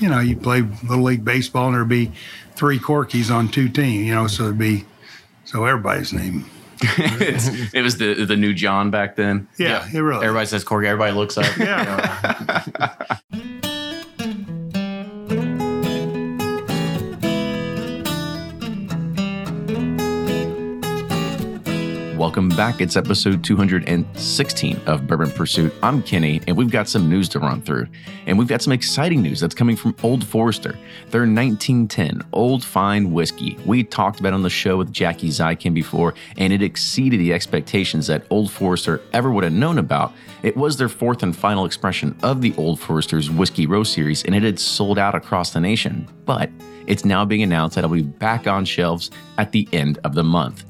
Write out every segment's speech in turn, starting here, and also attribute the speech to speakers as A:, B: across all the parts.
A: you know, you play little league baseball and there'd be three Corkies on two teams, you know, so it'd be so everybody's name.
B: it was the the new John back then.
A: Yeah, it really.
C: Everybody says Corky. Everybody looks up.
A: Yeah.
B: Welcome back. It's episode 216 of Bourbon Pursuit. I'm Kenny, and we've got some news to run through. And we've got some exciting news that's coming from Old Forester. Their 1910 Old Fine Whiskey. We talked about on the show with Jackie Zykan before, and it exceeded the expectations that Old Forester ever would have known about. It was their fourth and final expression of the Old Forester's Whiskey Row series, and it had sold out across the nation. But it's now being announced that it'll be back on shelves at the end of the month.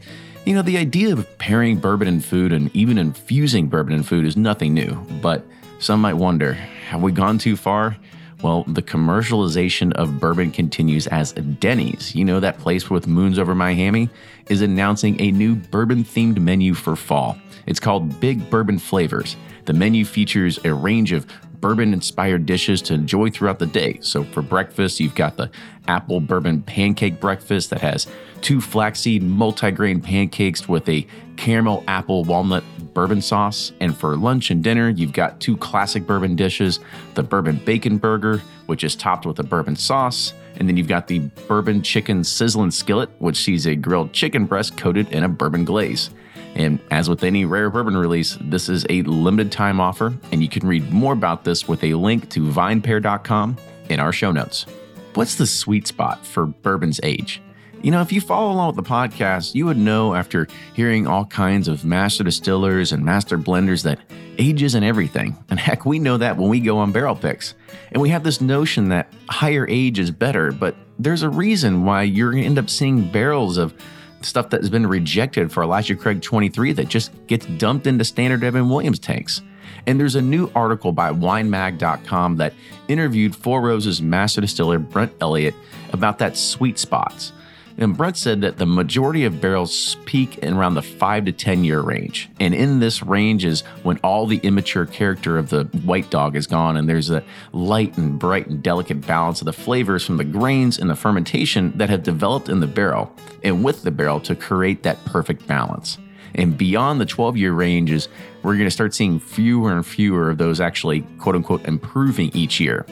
B: You know, the idea of pairing bourbon and food and even infusing bourbon and food is nothing new, but some might wonder have we gone too far? Well, the commercialization of bourbon continues as Denny's, you know, that place with moons over Miami, is announcing a new bourbon themed menu for fall. It's called Big Bourbon Flavors. The menu features a range of bourbon inspired dishes to enjoy throughout the day. So for breakfast, you've got the apple bourbon pancake breakfast that has two flaxseed multigrain pancakes with a caramel apple walnut bourbon sauce. And for lunch and dinner, you've got two classic bourbon dishes the bourbon bacon burger, which is topped with a bourbon sauce. And then you've got the bourbon chicken sizzling skillet, which sees a grilled chicken breast coated in a bourbon glaze. And as with any rare bourbon release, this is a limited time offer, and you can read more about this with a link to vinepair.com in our show notes. What's the sweet spot for bourbon's age? You know, if you follow along with the podcast, you would know after hearing all kinds of master distillers and master blenders that age isn't everything. And heck, we know that when we go on barrel picks. And we have this notion that higher age is better, but there's a reason why you're going to end up seeing barrels of stuff that has been rejected for Elijah Craig 23 that just gets dumped into standard Evan Williams tanks. And there's a new article by winemag.com that interviewed Four Roses master distiller Brent Elliott about that sweet spots. And Brent said that the majority of barrels peak in around the five to 10 year range. And in this range is when all the immature character of the white dog is gone, and there's a light and bright and delicate balance of the flavors from the grains and the fermentation that have developed in the barrel and with the barrel to create that perfect balance. And beyond the 12 year range ranges, we're going to start seeing fewer and fewer of those actually, quote unquote, improving each year.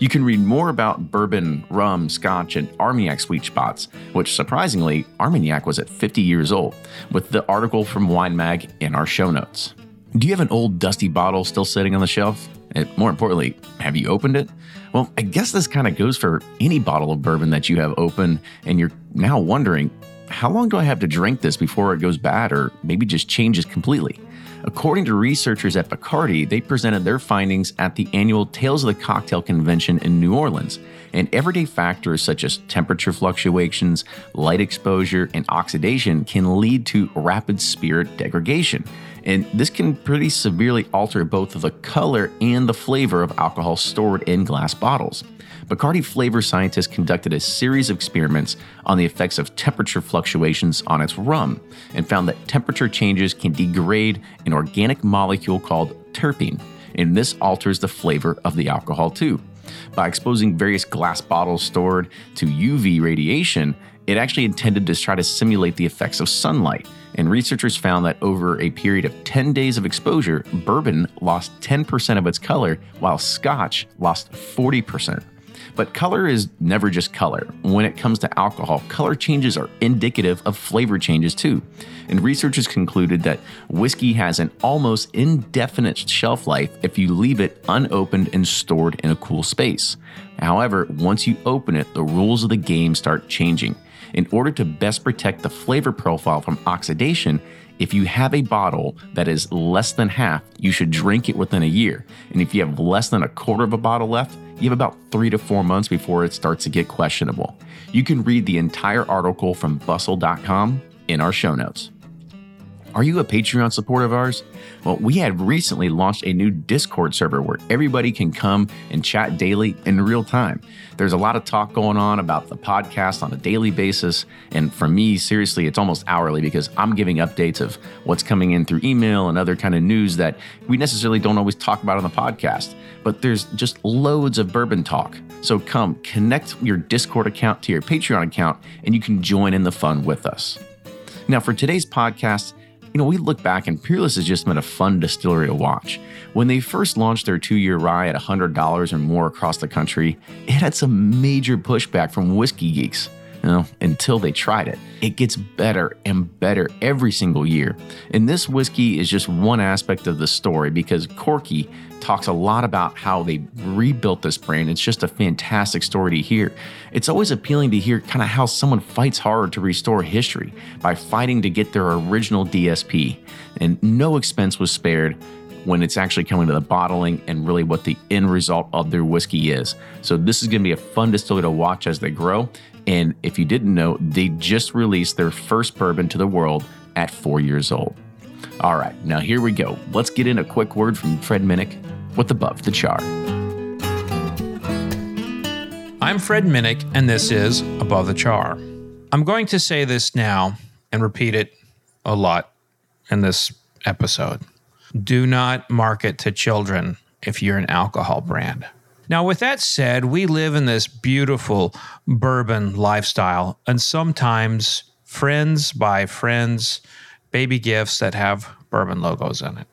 B: You can read more about bourbon, rum, scotch, and Armagnac sweet spots, which surprisingly, Armagnac was at 50 years old, with the article from Wine Mag in our show notes. Do you have an old dusty bottle still sitting on the shelf? And more importantly, have you opened it? Well, I guess this kind of goes for any bottle of bourbon that you have open, and you're now wondering, how long do I have to drink this before it goes bad or maybe just changes completely? According to researchers at Bacardi, they presented their findings at the annual Tales of the Cocktail Convention in New Orleans. And everyday factors such as temperature fluctuations, light exposure, and oxidation can lead to rapid spirit degradation. And this can pretty severely alter both the color and the flavor of alcohol stored in glass bottles. Bacardi flavor scientists conducted a series of experiments on the effects of temperature fluctuations on its rum and found that temperature changes can degrade an organic molecule called terpene, and this alters the flavor of the alcohol too. By exposing various glass bottles stored to UV radiation, it actually intended to try to simulate the effects of sunlight. And researchers found that over a period of 10 days of exposure, bourbon lost 10% of its color, while scotch lost 40%. But color is never just color. When it comes to alcohol, color changes are indicative of flavor changes too. And researchers concluded that whiskey has an almost indefinite shelf life if you leave it unopened and stored in a cool space. However, once you open it, the rules of the game start changing. In order to best protect the flavor profile from oxidation, if you have a bottle that is less than half, you should drink it within a year. And if you have less than a quarter of a bottle left, you have about three to four months before it starts to get questionable. You can read the entire article from bustle.com in our show notes. Are you a Patreon supporter of ours? Well, we had recently launched a new Discord server where everybody can come and chat daily in real time. There's a lot of talk going on about the podcast on a daily basis. And for me, seriously, it's almost hourly because I'm giving updates of what's coming in through email and other kind of news that we necessarily don't always talk about on the podcast. But there's just loads of bourbon talk. So come connect your Discord account to your Patreon account and you can join in the fun with us. Now, for today's podcast, you know, we look back and Peerless has just been a fun distillery to watch. When they first launched their two year rye at $100 or more across the country, it had some major pushback from whiskey geeks. You know, until they tried it. It gets better and better every single year. And this whiskey is just one aspect of the story because Corky talks a lot about how they rebuilt this brand. It's just a fantastic story to hear. It's always appealing to hear kind of how someone fights hard to restore history by fighting to get their original DSP. And no expense was spared when it's actually coming to the bottling and really what the end result of their whiskey is. So this is going to be a fun distillery to watch as they grow. And if you didn't know, they just released their first bourbon to the world at four years old. All right, now here we go. Let's get in a quick word from Fred Minnick with Above the Char.
C: I'm Fred Minnick, and this is Above the Char. I'm going to say this now and repeat it a lot in this episode. Do not market to children if you're an alcohol brand. Now, with that said, we live in this beautiful bourbon lifestyle, and sometimes friends buy friends baby gifts that have bourbon logos in it.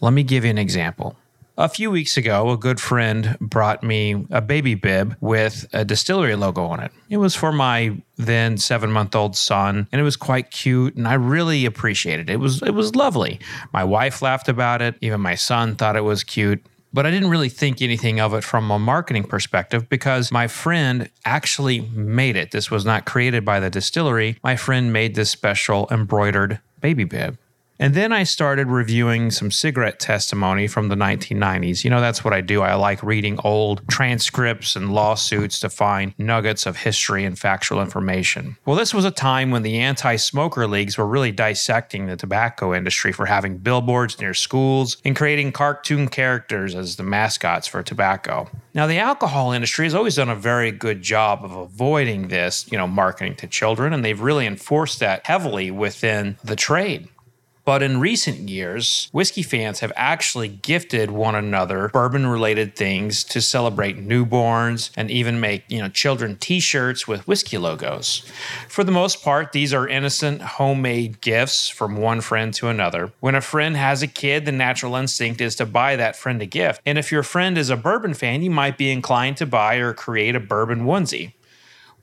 C: Let me give you an example. A few weeks ago, a good friend brought me a baby bib with a distillery logo on it. It was for my then seven month old son, and it was quite cute, and I really appreciated it. It was it was lovely. My wife laughed about it. Even my son thought it was cute. But I didn't really think anything of it from a marketing perspective because my friend actually made it. This was not created by the distillery. My friend made this special embroidered baby bib. And then I started reviewing some cigarette testimony from the 1990s. You know, that's what I do. I like reading old transcripts and lawsuits to find nuggets of history and factual information. Well, this was a time when the anti smoker leagues were really dissecting the tobacco industry for having billboards near schools and creating cartoon characters as the mascots for tobacco. Now, the alcohol industry has always done a very good job of avoiding this, you know, marketing to children, and they've really enforced that heavily within the trade. But in recent years, whiskey fans have actually gifted one another bourbon related things to celebrate newborns and even make, you know, children t-shirts with whiskey logos. For the most part, these are innocent homemade gifts from one friend to another. When a friend has a kid, the natural instinct is to buy that friend a gift. And if your friend is a bourbon fan, you might be inclined to buy or create a bourbon onesie.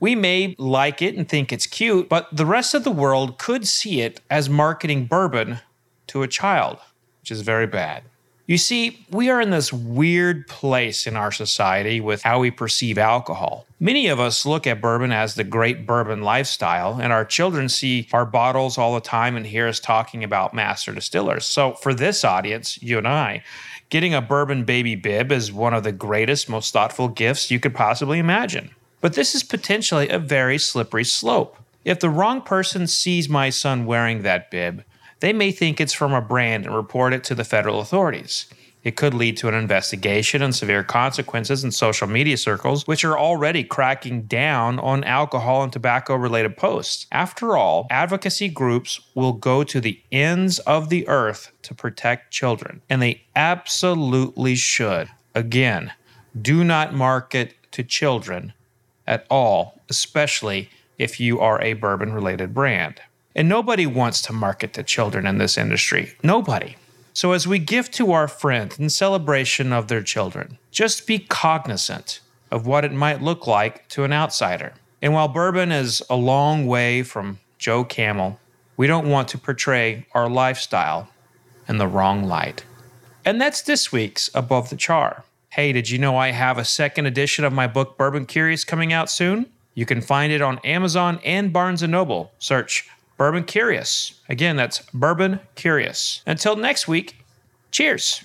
C: We may like it and think it's cute, but the rest of the world could see it as marketing bourbon to a child, which is very bad. You see, we are in this weird place in our society with how we perceive alcohol. Many of us look at bourbon as the great bourbon lifestyle, and our children see our bottles all the time and hear us talking about master distillers. So, for this audience, you and I, getting a bourbon baby bib is one of the greatest, most thoughtful gifts you could possibly imagine. But this is potentially a very slippery slope. If the wrong person sees my son wearing that bib, they may think it's from a brand and report it to the federal authorities. It could lead to an investigation and severe consequences in social media circles, which are already cracking down on alcohol and tobacco related posts. After all, advocacy groups will go to the ends of the earth to protect children, and they absolutely should. Again, do not market to children at all, especially if you are a bourbon related brand. And nobody wants to market to children in this industry. Nobody. So, as we give to our friends in celebration of their children, just be cognizant of what it might look like to an outsider. And while bourbon is a long way from Joe Camel, we don't want to portray our lifestyle in the wrong light. And that's this week's Above the Char. Hey, did you know I have a second edition of my book Bourbon Curious coming out soon? You can find it on Amazon and Barnes & Noble. Search Bourbon Curious. Again, that's Bourbon Curious. Until next week, cheers.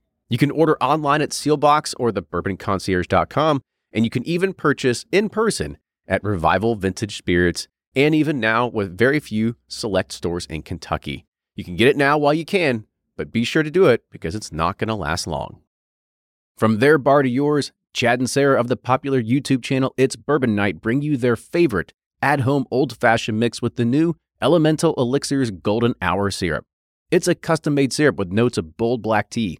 D: You can order online at Seelbach's or thebourbonconcierge.com and you can even purchase in person at Revival Vintage Spirits and even now with very few select stores in Kentucky. You can get it now while you can, but be sure to do it because it's not going to last long. From their bar to yours, Chad and Sarah of the popular YouTube channel It's Bourbon Night bring you their favorite at home old fashioned mix with the new Elemental Elixirs Golden Hour Syrup. It's a custom made syrup with notes of bold black tea,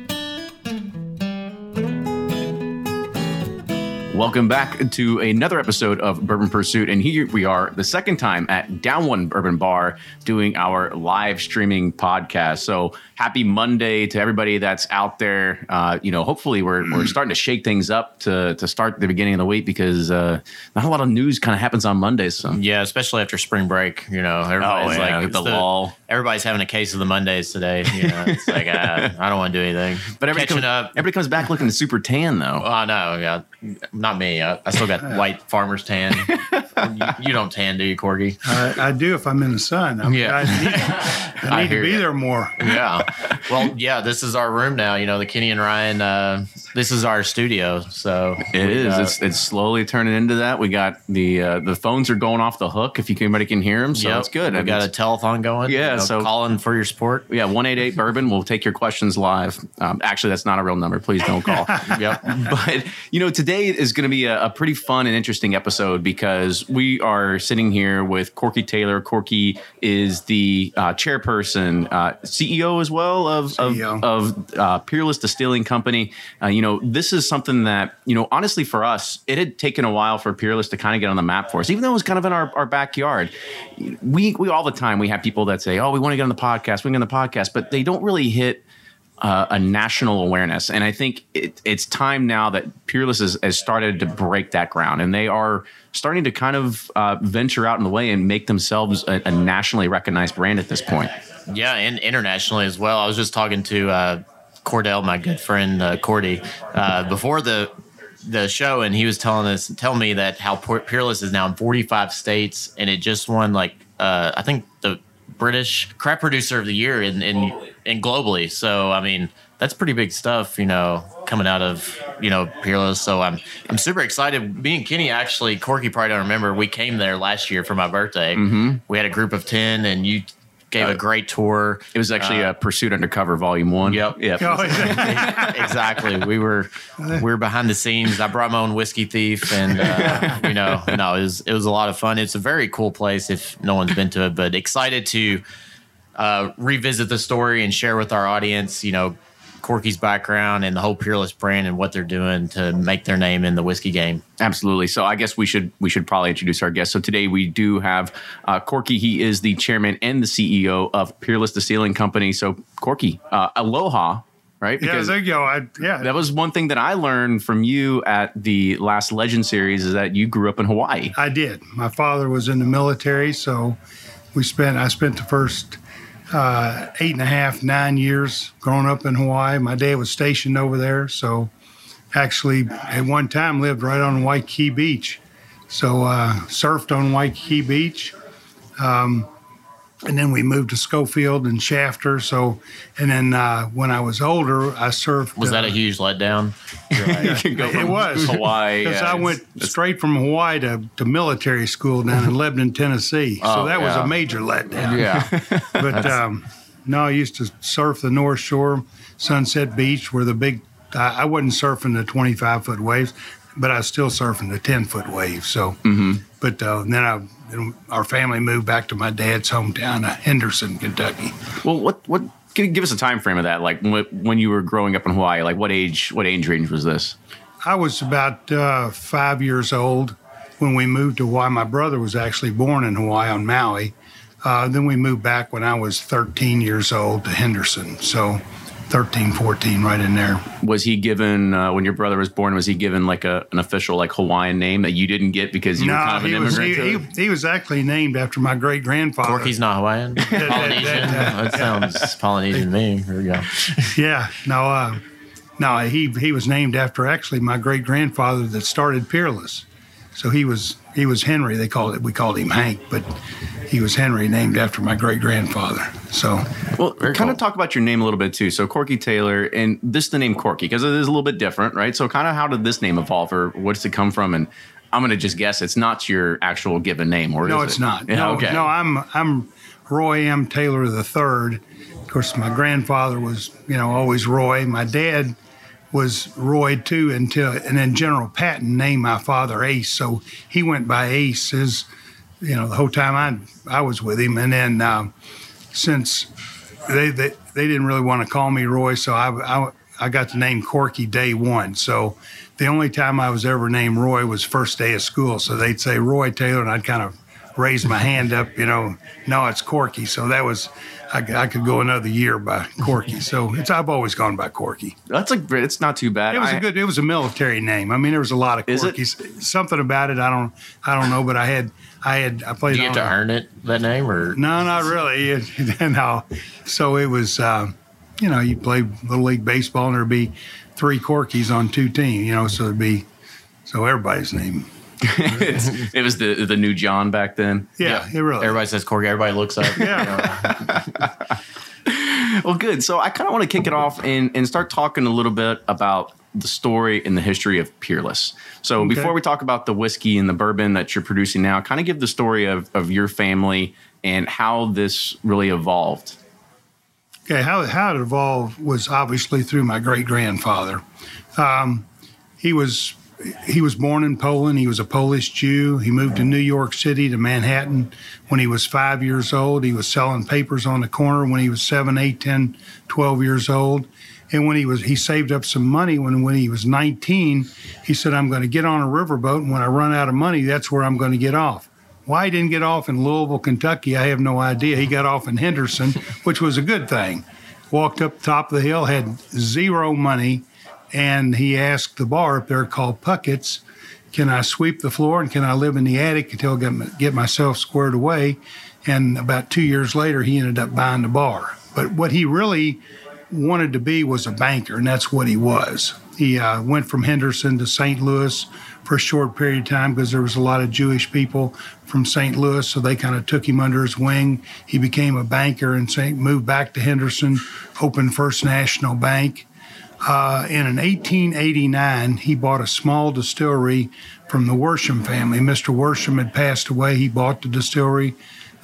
B: Welcome back to another episode of Bourbon Pursuit. And here we are, the second time at Down One Bourbon Bar, doing our live streaming podcast. So happy Monday to everybody that's out there. Uh, you know, hopefully we're, we're starting to shake things up to, to start the beginning of the week because uh, not a lot of news kind of happens on Mondays. So.
E: Yeah, especially after spring break. You know, everybody's
B: Oh, yeah,
E: like
B: the
E: it's
B: lull.
E: Everybody's having a case of the Mondays today. You know, it's like uh, I don't want to do anything.
B: But everybody
E: catching
B: comes,
E: up.
B: everybody comes back looking super tan, though.
E: Oh, I know. Yeah, not me. I, I still got white farmer's tan. you, you don't tan, do you, Corky?
A: I, I do if I'm in the sun. I'm,
E: Yeah.
A: I need, I
E: I
A: need to be
E: you.
A: there more.
E: Yeah. Well, yeah. This is our room now. You know, the Kenny and Ryan. Uh, this is our studio. So
B: It
E: we,
B: is.
E: uh,
B: it's it's slowly turning into that. We got the uh, the phones are going off the hook if you anybody can hear them, so
E: yep,
B: it's good.
E: We
B: I mean,
E: got a telethon going.
B: Yeah,
E: you know,
B: so-
E: calling for your support.
B: yeah, one eight eight bourbon. We'll take your questions live. Um, actually, that's not a real number. Please don't call.
E: Yep.
B: but you know, today is going to be a, a pretty fun and interesting episode because we are sitting here with Corky Taylor. Corky is the uh, chairperson, uh, CEO as well of
A: CEO.
B: of, of uh, Peerless Distilling Company. Uh, you know, this is something that you know, honestly, for us, it had taken a while for Peerless to kind of get on the map for us, even though it was kind of in our, our backyard. We we all the time we have people that say, "Oh, we want to get on the podcast, we want to get on the podcast," but they don't really hit uh, a national awareness. And I think it, it's time now that Peerless has, has started to break that ground, and they are starting to kind of uh, venture out in the way and make themselves a, a nationally recognized brand at this point.
E: Yeah, and internationally as well. I was just talking to uh, Cordell, my good friend uh, Cordy, uh, before the the show, and he was telling us, telling me that how Peerless is now in 45 states, and it just won like uh, I think the British Craft Producer of the Year in in, in globally. So I mean, that's pretty big stuff, you know, coming out of you know Peerless. So I'm I'm super excited. Me and Kenny actually, Corky probably don't remember. We came there last year for my birthday.
B: Mm-hmm.
E: We had a group of ten, and you gave a great tour.
B: It was actually a Pursuit Undercover Volume One.
E: Yep.
B: Yep.
A: Oh, yeah.
E: exactly. We were we were behind the scenes. I brought my own whiskey thief, and uh, you know, no, it was it was a lot of fun. It's a very cool place if no one's been to it, but excited to uh, revisit the story and share with our audience. You know, Corky's background and the whole Peerless brand and what they're doing to make their name in the whiskey game.
B: Absolutely. So I guess we should we should probably introduce our guest. So today we do have uh, Corky. He is the chairman and the CEO of Peerless Distilling Company. So Corky, uh, aloha, right?
A: yeah, there you go. I, yeah,
B: that was one thing that I learned from you at the last Legend series is that you grew up in Hawaii.
A: I did. My father was in the military, so we spent. I spent the first uh, eight and a half, nine years growing up in Hawaii. My dad was stationed over there, so actually at one time lived right on Waikiki Beach. So uh, surfed on Waikiki Beach. Um, and then we moved to Schofield and Shafter. So, and then uh, when I was older, I served.
E: Was that
A: uh,
E: a huge letdown?
B: you
A: It was
B: Hawaii.
A: Because
B: yeah,
A: I went straight from Hawaii to, to military school down in Lebanon, Tennessee. So
B: Oh,
A: that was a major letdown.
B: Yeah.
A: But um, no, I used to surf the North Shore, Sunset Beach, where the big. I, I wasn't surfing the 25 foot waves, but I was still surfing the 10 foot waves. So,
B: Mm-hmm.
A: but uh, then I, then our family moved back to my dad's hometown of Henderson, Kentucky.
B: Well, what what? Can you give us a time frame of that? Like when, when you were growing up in Hawaii, like what age? What age range was this?
A: I was about uh, five years old when we moved to Hawaii. My brother was actually born in Hawaii on Maui. Uh, then we moved back when I was 13 years old to Henderson. So 13, 14, right in there.
B: Was he given uh, when your brother was born? Was he given like a an official like Hawaiian name that you didn't get because you were kind of an
A: was,
B: immigrant?
A: he,
B: to
A: he, he was actually named after my great grandfather.
E: Corky's not Hawaiian. Polynesian. that sounds Polynesian to me. Here we go.
A: Yeah, no, uh, no, he he was named after actually my great grandfather that started Peerless. So he was he was Henry. They called it. We called him Hank, but he was Henry, named after my great grandfather. So
B: Well, kind
E: cool.
B: of talk about your name a little bit too. So Corky Taylor, and this is the name Corky because it is a little bit different, right? So kind of how did this name evolve, or where does it come from? And I'm gonna just guess it's not your actual given name, or
A: no,
B: is
A: it's
B: it?
A: not.
B: Yeah,
A: no,
B: okay.
A: no, I'm I'm Roy M. Taylor the third. Of course, my grandfather was you know always Roy. My dad was Roy too until and then General Patton named my father Ace, so he went by Ace his you know the whole time I I was with him, and then um, since they, they they didn't really want to call me Roy, so I, I I got the name Corky day one. So the only time I was ever named Roy was first day of school. So they'd say Roy Taylor, and I'd kind of raise my hand up, you know, no, it's Corky. So that was I, I could go another year by Corky. So it's I've always gone by Corky.
B: That's like. It's not too bad.
A: It was
B: I-
A: a good. It was a military name. I mean, there was a lot of
B: Is it?
A: Corkies. Something about it. I don't. I don't know. But I had. I had. I played.
E: Do you have
A: on
E: to earn it that name or?
A: no, not really. It, no. So it was, um, you know, you play little league baseball and there'd be three Corkies on two teams, you know, so it'd be, so everybody's name.
B: It's, it was the the new John back then.
A: Yeah, it really.
E: Everybody says Corky. Everybody looks up.
A: Yeah.
B: Well, good. So I kind of want to kick it off and, and start talking a little bit about the story and the history of Peerless. So
A: Okay.
B: before we talk about the whiskey and the bourbon that you're producing now, kind of give the story of, of your family and how this really evolved.
A: Okay, how, how it evolved was obviously through my great grandfather. Um, he was he was born in Poland. He was a Polish Jew. He moved to New York City to Manhattan when he was five years old. He was selling papers on the corner when he was seven, eight, 10, 12 years old. And when he was he saved up some money when when he was 19, he said, I'm going to get on a riverboat and when I run out of money, that's where I'm going to get off. Why he didn't get off in Louisville, Kentucky, I have no idea. He got off in Henderson, which was a good thing. Walked up top of the hill, had zero money, and he asked the bar up there called Puckett's, can I sweep the floor and can I live in the attic until I get, myself squared away? And about two years later, he ended up buying the bar. But what he really wanted to be was a banker, and that's what he was. He uh, went from Henderson to St. Louis for a short period of time because there was a lot of Jewish people from St. Louis, so they kind of took him under his wing. He became a banker and moved back to Henderson, opened First National Bank. Uh, and in 1889, he bought a small distillery from the Worsham family. Mr. Worsham had passed away. He bought the distillery.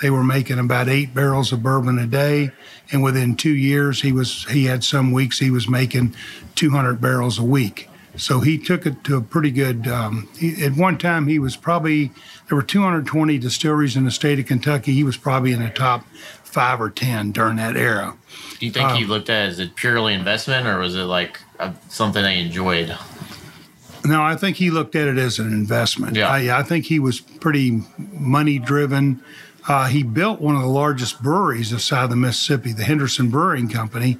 A: They were making about eight barrels of bourbon a day, and within two years, he was he had some weeks he was making 200 barrels a week. So he took it to a pretty good. Um, he, at one time, he was probably there were 220 distilleries in the state of Kentucky. He was probably in the top five or ten during that era.
E: Do you think he looked at it as a purely investment or was it like a, something they enjoyed?
A: No, I think he looked at it as an investment.
E: Yeah.
A: I, I think he was pretty money driven. Uh, he built one of the largest breweries this side of the Mississippi, the Henderson Brewing Company.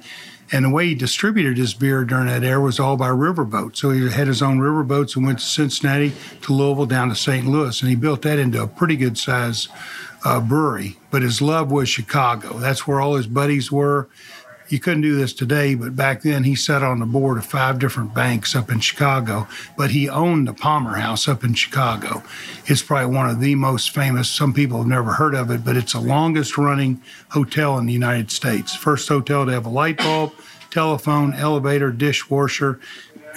A: And the way he distributed his beer during that era was all by riverboat. So he had his own riverboats and went to Cincinnati, to Louisville, down to St. Louis. And he built that into a pretty good size uh, brewery. But his love was Chicago. That's where all his buddies were. you couldn't do this today, but back then he sat on the board of five different banks up in Chicago. But he owned the Palmer House up in Chicago. It's probably one of the most famous. Some people have never heard of it, but it's the longest running hotel in the United States. First hotel to have a light bulb, telephone, elevator, dishwasher,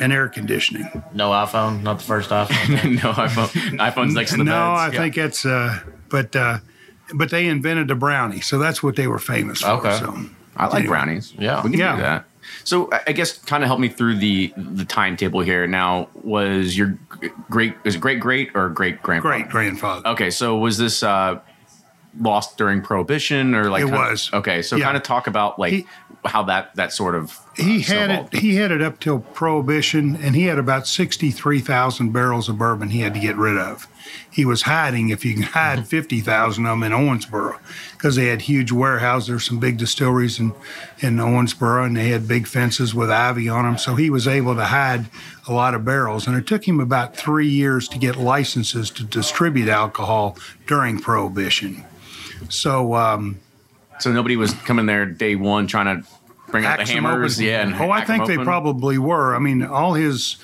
A: and air conditioning.
E: No iPhone, not the first iPhone.
B: no iPhone. iPhone's next to the
A: no, I
B: beds.
A: think it's uh, but uh, but they invented the brownie, so that's what they were famous for.
E: Okay.
A: So.
B: I like
A: Anyway.
B: brownies.
E: Yeah.
B: we can
A: Yeah.
B: do that. So I- I guess kind of help me through the the timetable here. Now, was your great is it great great or great grandfather?
A: Great grandfather.
B: Okay, so was this uh, lost during Prohibition or like
A: It
B: kind of-
A: was.
B: okay, so
A: Yeah.
B: kind of talk about like
A: He-
B: how that that sort of uh,
A: he had
B: snowballed.
A: it. He had it up till Prohibition, and he had about sixty-three thousand barrels of bourbon he had to get rid of. He was hiding, if you can hide fifty thousand of them in Owensboro, because they had huge warehouses. There's some big distilleries in in Owensboro, and they had big fences with ivy on them. So he was able to hide a lot of barrels, and it took him about three years to get licenses to distribute alcohol during Prohibition. So. Um,
B: So nobody was coming there day one trying to bring out the hammers, yeah. And
A: oh, I think they probably were. I mean, all his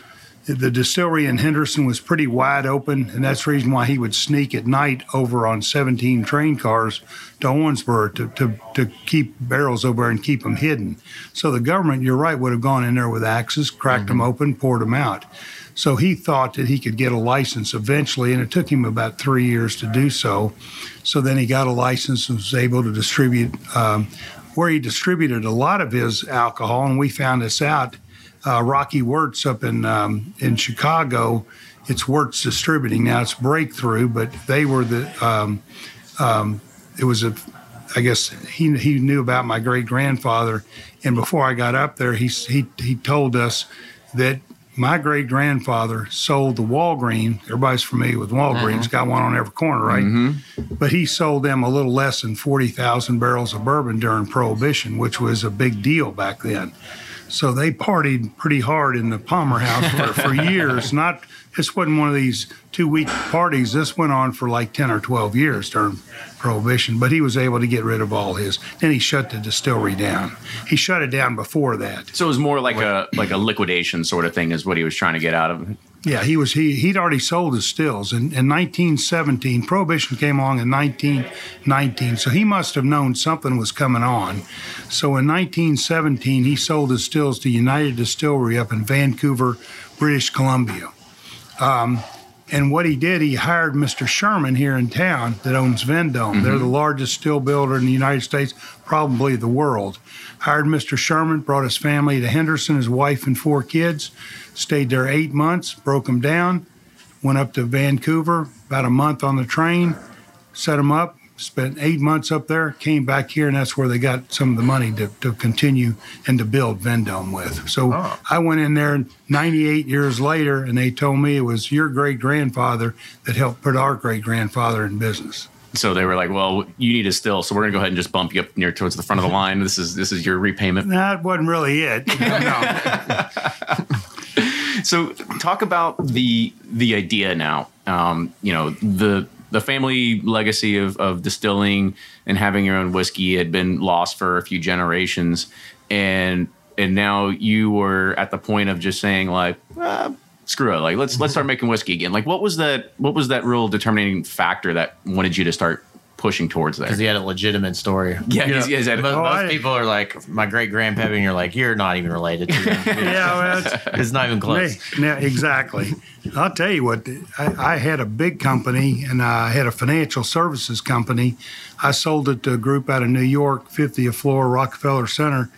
A: the distillery in Henderson was pretty wide open, and that's the reason why he would sneak at night over on 17 train cars to Owensboro to, to, to keep barrels over there and keep them hidden. So the government, you're right, would have gone in there with axes, cracked them open, poured them out. So he thought that he could get a license eventually, and it took him about three years to do so. So then he got a license and was able to distribute. Um, where he distributed a lot of his alcohol, and we found this out. Uh, Rocky Wirtz up in um, in Chicago, it's Wirtz Distributing now. It's Breakthru, but they were the. Um, um, it was a, I guess he he knew about my great grandfather, and before I got up there, he he he told us that my great grandfather sold the Walgreen. Everybody's familiar with Walgreens, got one on every corner, right? But he sold them a little less than 40,000 barrels of bourbon during Prohibition, which was a big deal back then. So they partied pretty hard in the Palmer House for, for years. Not this wasn't one of these two week parties. This went on for like 10 or 12 years during Prohibition, but he was able to get rid of all his. Then he shut the distillery down. He shut it down before that.
B: So it was more like a like a liquidation sort of thing, is what he was trying to get out of it.
A: Yeah, he was he he'd already sold his stills in, in 1917. Prohibition came along in 1919, so he must have known something was coming on. So in 1917, he sold his stills to United Distillery up in Vancouver, British Columbia. Um, and what he did, he hired Mr. Sherman here in town that owns Vendome. They're the largest steel builder in the United States, probably the world. Hired Mr. Sherman, brought his family to Henderson, his wife and four kids, stayed there eight months, broke them down, went up to Vancouver, about a month on the train, set them up, spent eight months up there, came back here, and that's where they got some of the money to, to continue and to build Vendome with. So I went in there 98 years later, and they told me it was your great grandfather that helped put our great grandfather in business.
B: So they were like, "Well, you need a still, so we're gonna go ahead and just bump you up near towards the front of the line. This is this is your repayment."
A: That wasn't really it. No.
B: So talk about the the idea now. Um, you know the the family legacy of, of distilling and having your own whiskey had been lost for a few generations, and and now you were at the point of just saying like, ah, screw it, like let's let's start making whiskey again. Like what was that? What was that real determining factor that wanted you to start pushing towards there?
E: because he had a legitimate story.
B: Yeah,
E: You
B: he's-
E: know,
B: had-
E: most,
A: Oh,
E: most
A: I-
E: people are like my great grandpappy, and you're like, you're not even related to him.
A: yeah, well, it's,
E: it's not even close.
A: Hey, now, exactly. I'll tell you what, I, I had a big company and I had a financial services company. I sold it to a group out of New York, 50th floor, Rockefeller Center.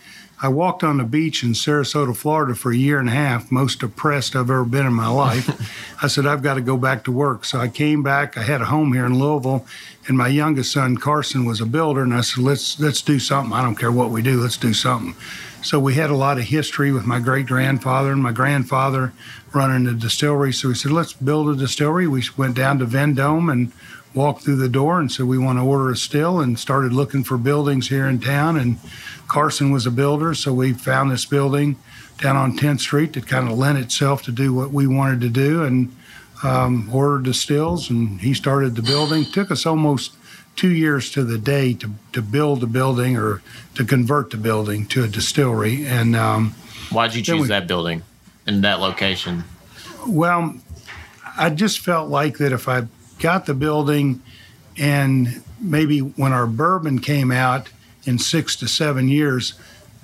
A: I walked on the beach in Sarasota, Florida for a year and a half, most depressed I've ever been in my life. I said, I've got to go back to work. So I came back. I had a home here in Louisville, and my youngest son, Carson, was a builder. And I said, let's, let's do something. I don't care what we do, let's do something. So we had a lot of history with my great grandfather and my grandfather running the distillery. So we said, let's build a distillery. We went down to Vendome and walked through the door and said, we want to order a still and started looking for buildings here in town. And Carson was a builder. So we found this building down on 10th Street that kind of lent itself to do what we wanted to do and um, ordered the stills. And he started the building. Took us almost two years to the day to, to build the building or to convert the building to a distillery. And um,
E: Why'd you choose
A: we-
E: that building and that location?
A: well, I just felt like that if I got the building and maybe when our bourbon came out in six to seven years,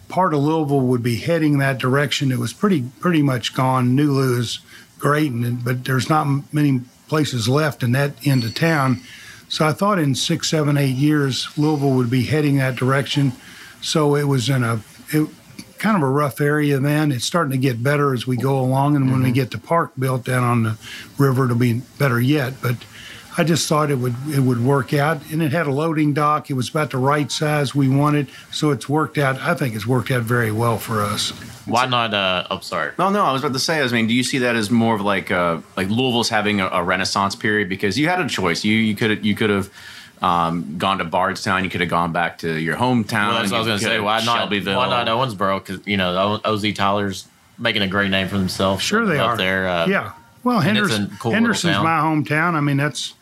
A: part of Louisville would be heading that direction. It was pretty pretty much gone. New is great, and, but there's not many places left in that end of town. So I thought in six, seven, eight years, Louisville would be heading that direction. So it was in a it, kind of a rough area then. It's starting to get better as we go along, and when we mm-hmm. get the park built down on the river, it'll be better yet. But I just thought it would it would work out, and it had a loading dock. It was about the right size we wanted, so it's worked out. I think it's worked out very well for us.
E: Why not? Uh, oh, sorry.
B: No, no, I was about to say. I mean, do you see that as more of like uh, like Louisville's having a, a renaissance period because you had a choice. You you could you could have um, gone to Bardstown. You could have gone back to your hometown.
E: Well, that's what I was going to say. Why not?
B: Shelbyville?
E: Why not Owensboro? Because you know O.Z. Tyler's making a great name for themselves.
A: Sure, they
E: up
A: are
E: there. Uh,
A: yeah. Well, Henderson,
E: cool
A: Henderson's my hometown. I mean, that's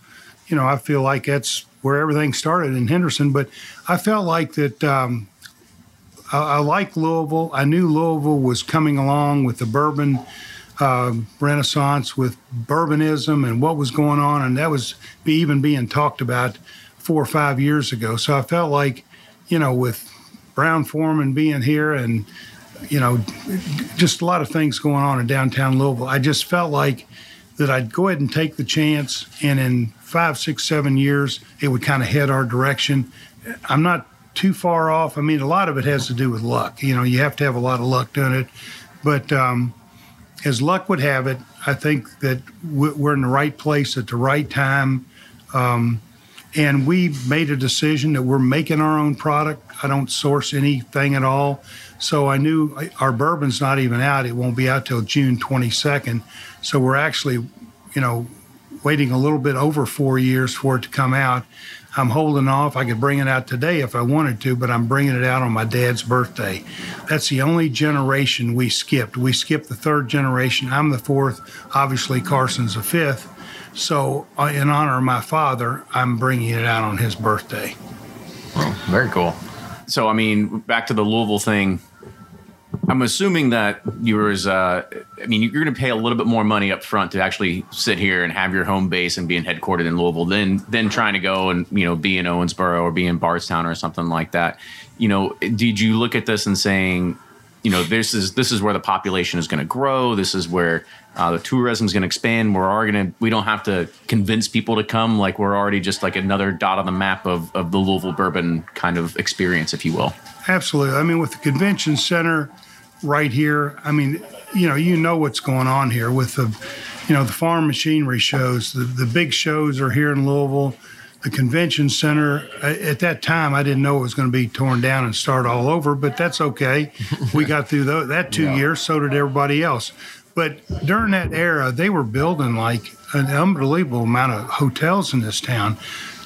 A: you know, I feel like that's where everything started in Henderson. But I felt like that. Um, I, I like Louisville. I knew Louisville was coming along with the bourbon um renaissance, with bourbonism and what was going on, and that was even being talked about four or five years ago. So I felt like, you know, with Brown-Forman being here and you know, just a lot of things going on in downtown Louisville. I just felt like that I'd go ahead and take the chance, and in five, six, seven years, it would kind of head our direction. I'm not too far off. I mean, a lot of it has to do with luck. You know, you have to have a lot of luck doing it. But um, as luck would have it, I think that we- we're in the right place at the right time. Um, and we made a decision that we're making our own product. I don't source anything at all. So I knew our bourbon's not even out. It won't be out till June 22nd. So we're actually, you know, waiting a little bit over four years for it to come out. I'm holding off. I could bring it out today if I wanted to, but I'm bringing it out on my dad's birthday. That's the only generation we skipped. We skipped the third generation. I'm the fourth. Obviously, Carson's the fifth. So, uh, in honor of my father, I'm bringing it out on his birthday.
E: Well, Very cool.
B: So I mean, back to the Louisville thing. I'm assuming that yours. Uh, I mean, you're going to pay a little bit more money up front to actually sit here and have your home base and being headquartered in Louisville than than trying to go and you know be in Owensboro or be in Bardstown or something like that. You know, did you look at this and saying, you know, this is this is where the population is going to grow. This is where uh, the tourism is going to expand. We're going to. We don't have to convince people to come. Like we're already just like another dot on the map of of the Louisville bourbon kind of experience, if you will.
A: Absolutely. I mean, with the convention center right here, I mean, you know, you know what's going on here with the, you know, the farm machinery shows. The the big shows are here in Louisville. The convention center. Uh, at that time, I didn't know it was going to be torn down and start all over, but that's okay. we got through tho- that two years. So did everybody else. But during that era, they were building like an unbelievable amount of hotels in this town.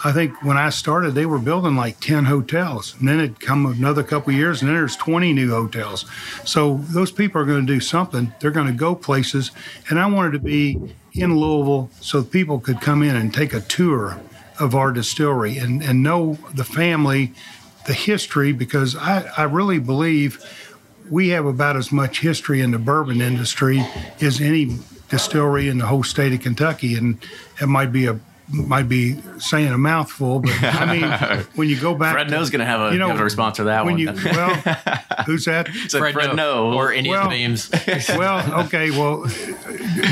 A: I think when I started, they were building like 10 hotels. And then it come another couple years, and then there's 20 new hotels. So those people are going to do something. They're going to go places. And I wanted to be in Louisville so people could come in and take a tour of our distillery and, and know the family, the history, because I, I really believe we have about as much history in the bourbon industry as any distillery in the whole state of Kentucky, and it might be a might be saying a mouthful, but I mean, when you go back,
B: Fred
A: to-
B: Noe's going to have a,
A: you know,
B: have a response for that
A: when
B: one.
A: you well, who's that?
B: so Fred, Noe,
E: or any
A: Well-
E: of the beams.
A: Well, okay, well,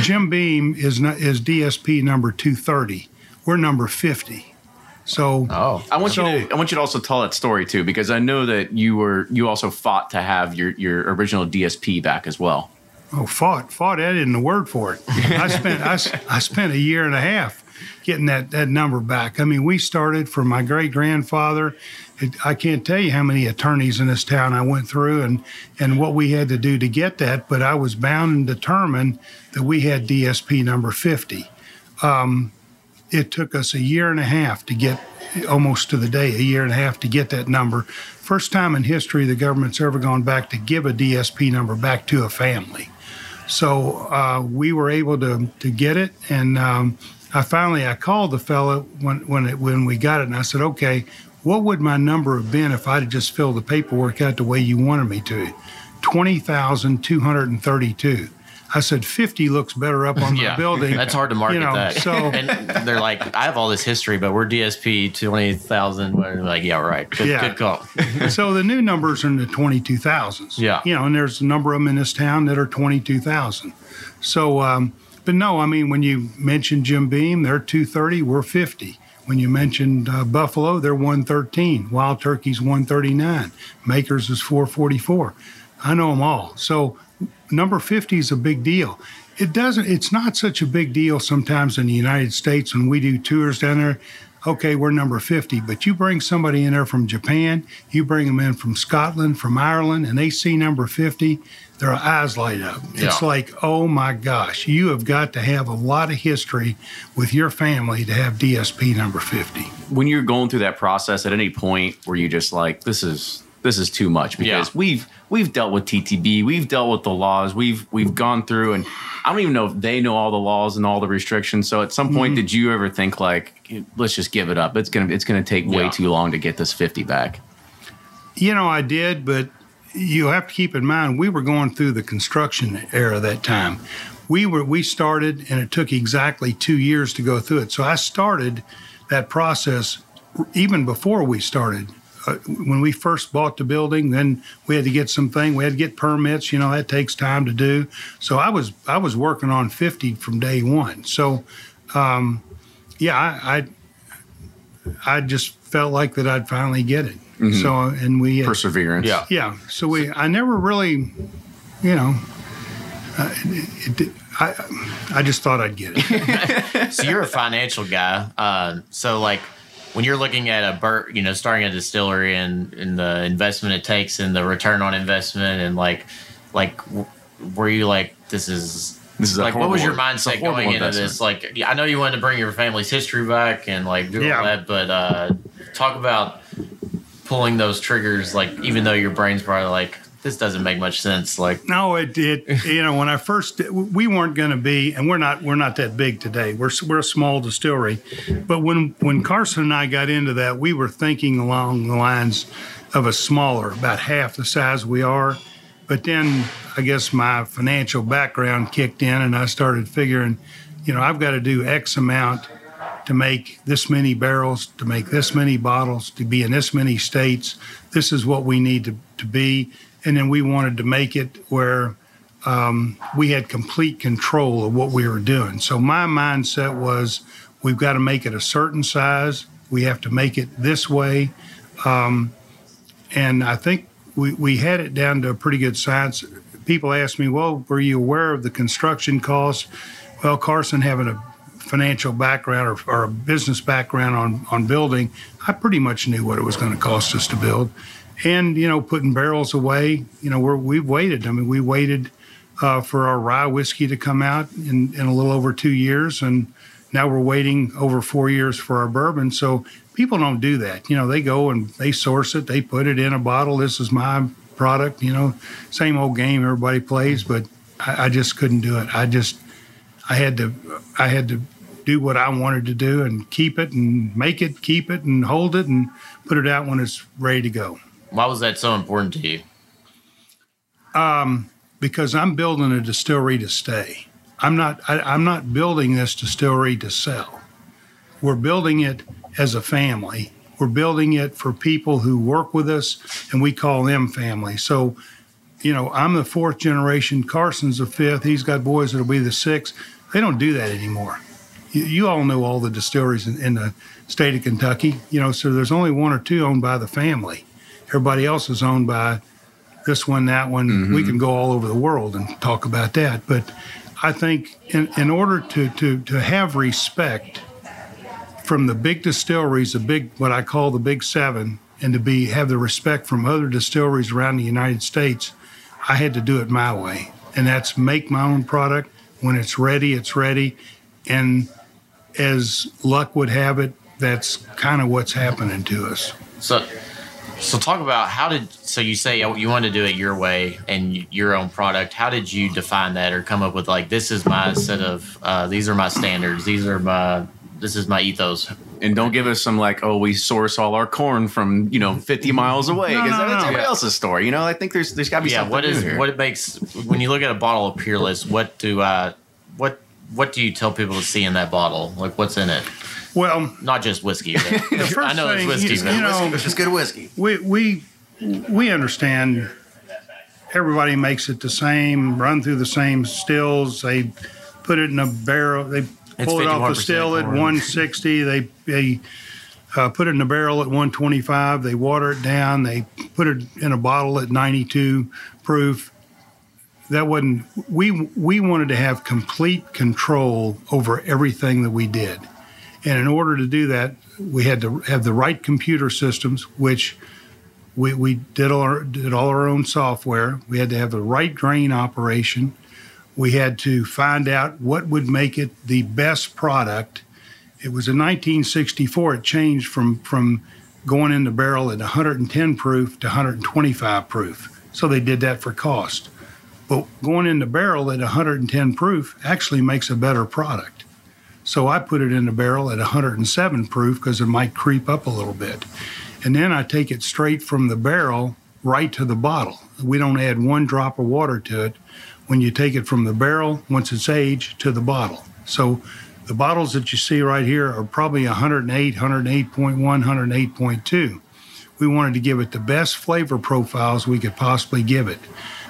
A: Jim Beam is not, is DSP number two thirty. We're number fifty. So
E: oh,
B: I want
A: So-
B: you to I want you to also tell that story too because I know that you were you also fought to have your your original DSP back as well.
A: Oh, fought, fought. That isn't the word for it. I spent, I, s- I spent a year and a half getting that that number back. I mean, we started from my great grandfather. I can't tell you how many attorneys in this town I went through and and what we had to do to get that. But I was bound and determined that we had DSP number fifty. Um, it took us a year and a half to get almost to the day a year and a half to get that number first time in history the government's ever gone back to give a dsp number back to a family so uh, we were able to, to get it and um, I finally I called the fella when when it, when we got it, and I said, okay, what would my number have been if I'd have just filled the paperwork out the way you wanted me to? Twenty thousand two hundred and thirty-two. I said, 50 looks better up on the
E: Yeah,
A: building.
E: that's hard to market
A: you know,
E: that.
A: So,
E: and they're like, I have all this history, but we're DSP twenty thousand. Like, yeah, right. Good,
A: Yeah.
E: good call.
A: so the new numbers are in the 22,000s.
E: Yeah.
A: You know, and there's a number of them in this town that are 22,000. So, um, but no, I mean, when you mentioned Jim Beam, they're 230, we're 50. When you mentioned uh, Buffalo, they're 113. Wild Turkey's 139. Makers is 444. I know them all. So number 50 is a big deal. It doesn't, it's not such a big deal sometimes in the United States when we do tours down there. Okay, we're number 50, but you bring somebody in there from Japan, you bring them in from Scotland, from Ireland, and they see number 50, their eyes light up. It's
E: Yeah.
A: like, oh my gosh, you have got to have a lot of history with your family to have DSP number 50.
B: when you're going through that process at any point where you just like this is this is too much because
E: Yeah.
B: we've we've dealt with TTB, we've dealt with the laws, we've we've gone through and I don't even know if they know all the laws and all the restrictions. So at some point mm-hmm. did you ever think like let's just give it up. It's going to it's going to take way too long to get this 50 back.
A: You know, I did, but you have to keep in mind we were going through the construction era that time. We were we started, and it took exactly two years to go through it. So I started that process even before we started. Uh, when we first bought the building, then we had to get something. We had to get permits. You know, that takes time to do. So I was I was working on 50 from day one. So, um, yeah, I, I I just felt like that I'd finally get it. So and we had-
B: Perseverance.
E: Yeah.
A: yeah. So we, I never really, you know, uh, it, it, I, I just thought I'd get it.
E: so you're a financial guy. Uh, so like when you're looking at a bur- you know, starting a distillery and, and the investment it takes and the return on investment and like, like, w- were you like, this is,
B: This is
E: like, what was your
B: horrible- it's a
E: mindset
B: horrible
E: going into
B: investment.
E: this? Like, I know you wanted to bring your family's history back and like do
A: Yeah.
E: all that, but uh, talk about pulling those triggers. Like, even though your brain's probably like, this doesn't make much sense. Like,
A: no, it, it, you know, when I first, we weren't going to be, and we're not, we're not that big today. We're, we're a small distillery, but when, when Carson and I got into that, we were thinking along the lines of a smaller, about half the size we are. But then I guess my financial background kicked in and I started figuring, you know, I've got to do X amount to make this many barrels, to make this many bottles, to be in this many states. This is what we need to, to be. And then we wanted to make it where um, we had complete control of what we were doing. So my mindset was we've got to make it a certain size, we have to make it this way. Um, and I think we, we had it down to a pretty good science. People ask me, well, were you aware of the construction costs? Well, Carson having a financial background or, or a business background on, on building, I pretty much knew what it was going to cost us to build. And, you know, putting barrels away, you know, we're, we've waited. I mean, we waited uh, for our rye whiskey to come out in, in a little over two years. And now we're waiting over four years for our bourbon. So people don't do that. You know, they go and they source it, they put it in a bottle. This is my product, you know, same old game everybody plays, but I, I just couldn't do it. I just, I had to, I had to do what I wanted to do and keep it and make it, keep it and hold it and put it out when it's ready to go.
E: why was that so important to you?
A: Um, because I'm building a distillery to stay. I'm not. I, I'm not building this distillery to sell. We're building it as a family. We're building it for people who work with us, and we call them family. So, you know, I'm the fourth generation. Carson's the fifth. He's got boys that'll be the sixth. They don't do that anymore. You, you all know all the distilleries in, in the state of Kentucky. You know, so there's only one or two owned by the family. Everybody else is owned by this one, that one. Mm-hmm. We can go all over the world and talk about that. But I think in, in order to, to, to have respect from the big distilleries, the big what I call the big seven, and to be have the respect from other distilleries around the United States, I had to do it my way. And that's make my own product. When it's ready, it's ready. And as luck would have it, that's kind of what's happening to us.
E: So So talk about how did so you say you wanted to do it your way and your own product. How did you define that or come up with like this is my set of uh, these are my standards. These are my this is my ethos.
B: And don't give us some like, oh, we source all our corn from you know 50 miles away because
A: no,
B: that's
A: no.
B: everybody else's story. You know, I think there's there's got to be
E: Yeah,
B: something
E: what is
B: here.
E: what it makes when you look at a bottle of Peerless? What do uh what what do you tell people to see in that bottle? Like what's in it?
A: Well,
E: Not just whiskey. But
A: first
E: I know
A: thing,
E: it's whiskey,
A: you-
E: but
A: you know-
B: it's just good whiskey.
A: we we we understand everybody makes it the same, run through the same stills. They put it in a barrel. They
E: It's
A: pull it off the still at 160. They they uh, put it in a barrel at 125. They water it down. They put it in a bottle at 92 proof. That wasn't we we wanted to have complete control over everything that we did. And in order to do that, we had to have the right computer systems, which we, we did all our, did all our own software. We had to have the right grain operation. We had to find out what would make it the best product. It was in 1964. It changed from from going in the barrel at 110 proof to 125 proof. So they did that for cost. But going in the barrel at 110 proof actually makes a better product. So I put it in the barrel at 107 proof because it might creep up a little bit. And then I take it straight from the barrel right to the bottle. We don't add one drop of water to it when you take it from the barrel, once it's aged, to the bottle. So the bottles that you see right here are probably 108, 108.1, 108.2. We wanted to give it the best flavor profiles we could possibly give it.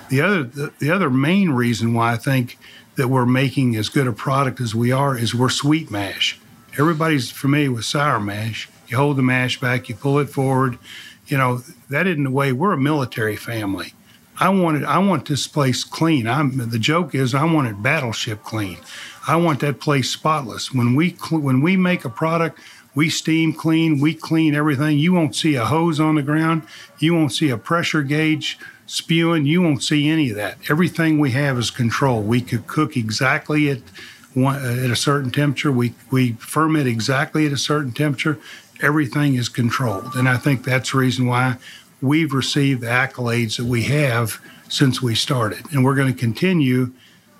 A: The other, the, the other main reason why I think that we're making as good a product as we are is we're sweet mash. Everybody's familiar with sour mash. You hold the mash back, you pull it forward. You know that isn't the way. We're a military family. I wanted. I want this place clean. I'm. The joke is, I want it battleship clean. I want that place spotless. When we when we make a product, we steam clean. We clean everything. You won't see a hose on the ground. You won't see a pressure gauge spewing. You won't see any of that. Everything we have is controlled. We could cook exactly at one, at a certain temperature. We we ferment exactly at a certain temperature. Everything is controlled, and I think that's the reason why we've received the accolades that we have since we started, and we're going to continue.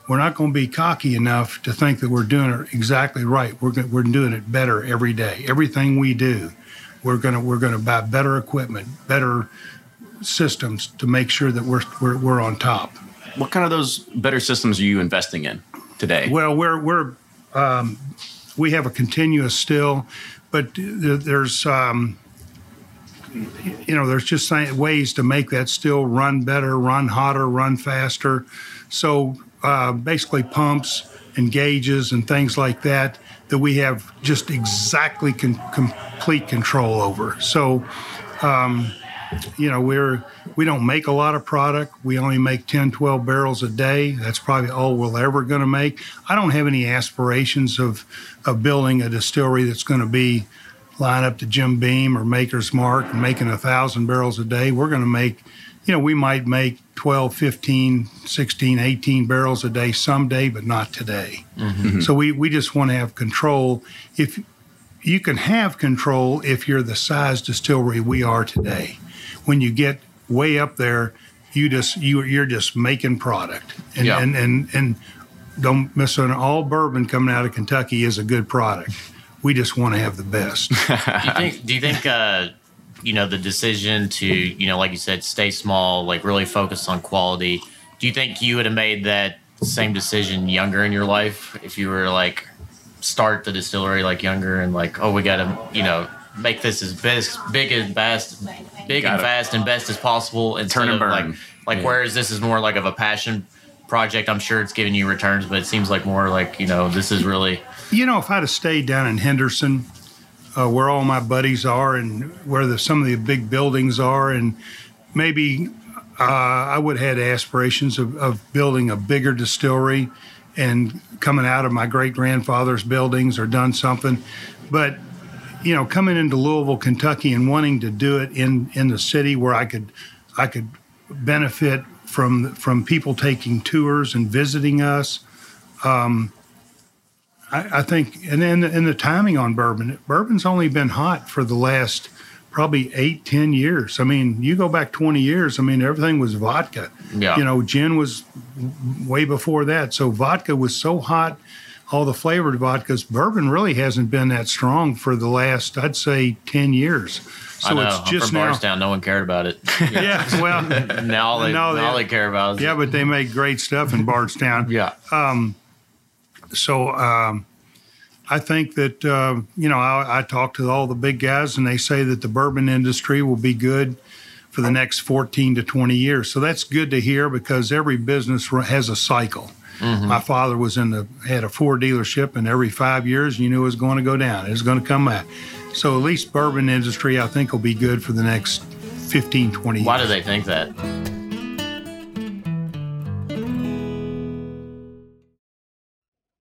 A: We're not going to be cocky enough to think that we're doing it exactly right. We're we're doing it better every day. Everything we do, we're gonna we're gonna buy better equipment, better systems to make sure that we're we're, we're on top.
B: What kind of those better systems are you investing in today?
A: Well, we're we're um, we have a continuous still, but there's um, you know there's just ways to make that still run better, run hotter, run faster. So uh, basically, pumps and gauges and things like that that we have just exactly con- complete control over. So you know we're we don't make a lot of product. We only make 10 12 barrels a day. That's probably all we're ever going to make. I don't have any aspirations of of building a distillery that's going to be line up to jim beam or maker's mark and making a thousand barrels a day. We're going to make you know we might make 12 15 16 18 barrels a day someday but not today. Mm-hmm. So we we just want to have control. If you can have control if you're the size distillery we are today. When you get way up there, you just you you're just making product, and
E: Yeah.
A: and, and and don't miss on all bourbon coming out of Kentucky is a good product. We just want to have the best.
E: do you think do you think uh you know the decision to you know like you said stay small like really focus on quality do you think you would have made that same decision younger in your life if you were like start the distillery like younger and like oh we gotta you know make this as best big and best big and
B: Gotta-
E: fast and best as possible instead
B: Turn and
E: of
B: burn.
E: like like whereas this is more like of a passion project i'm sure it's giving you returns but it seems like more like you know this is really
A: You know, if I'd have stayed down in Henderson, uh, where all my buddies are, and where the, some of the big buildings are, and maybe uh, I would have had aspirations of, of building a bigger distillery and coming out of my great grandfather's buildings or done something. But you know, coming into Louisville, Kentucky, and wanting to do it in in the city where I could I could benefit from from people taking tours and visiting us. Um, I, I think, and then and the timing on bourbon. Bourbon's only been hot for the last probably eight, ten years. I mean, you go back 20 years, I mean, everything was vodka.
E: Yeah.
A: You know, gin was way before that. So vodka was so hot, all the flavored vodkas. Bourbon really hasn't been that strong for the last, I'd say, 10 years. So
E: I know.
A: it's
E: I'm
A: just
E: from
A: now.
E: Bardstown. No one cared about it.
A: Yeah, well,
E: now all they,
A: No,
E: now
A: they-
E: they care about is
A: yeah, but they make great stuff in Bardstown.
E: yeah.
A: So um, I think that uh, you know I, I talk to all the big guys, and they say that the bourbon industry will be good for the next 14 to 20 years. So that's good to hear because every business has a cycle. Mm-hmm. My father was in the had a Ford dealership, and every five years you knew it was going to go down. It was going to come back. So at least bourbon industry, I think, will be good for the next 15, 20 years.
E: Why do they think that?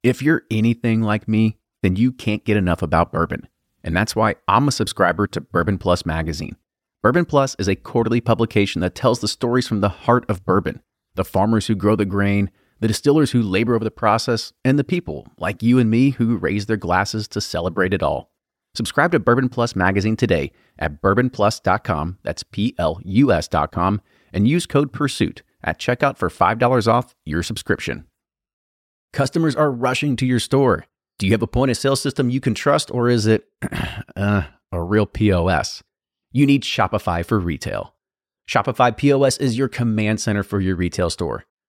B: If you're anything like me, then you can't get enough about bourbon. And that's why I'm a subscriber to Bourbon Plus magazine. Bourbon Plus is a quarterly publication that tells the stories from the heart of bourbon the farmers who grow the grain, the distillers who labor over the process, and the people like you and me who raise their glasses to celebrate it all. Subscribe to Bourbon Plus magazine today at bourbonplus.com, that's P L U S.com, and use code PURSUIT at checkout for $5 off your subscription. Customers are rushing to your store. Do you have a point of sale system you can trust, or is it uh, a real POS? You need Shopify for retail. Shopify POS is your command center for your retail store.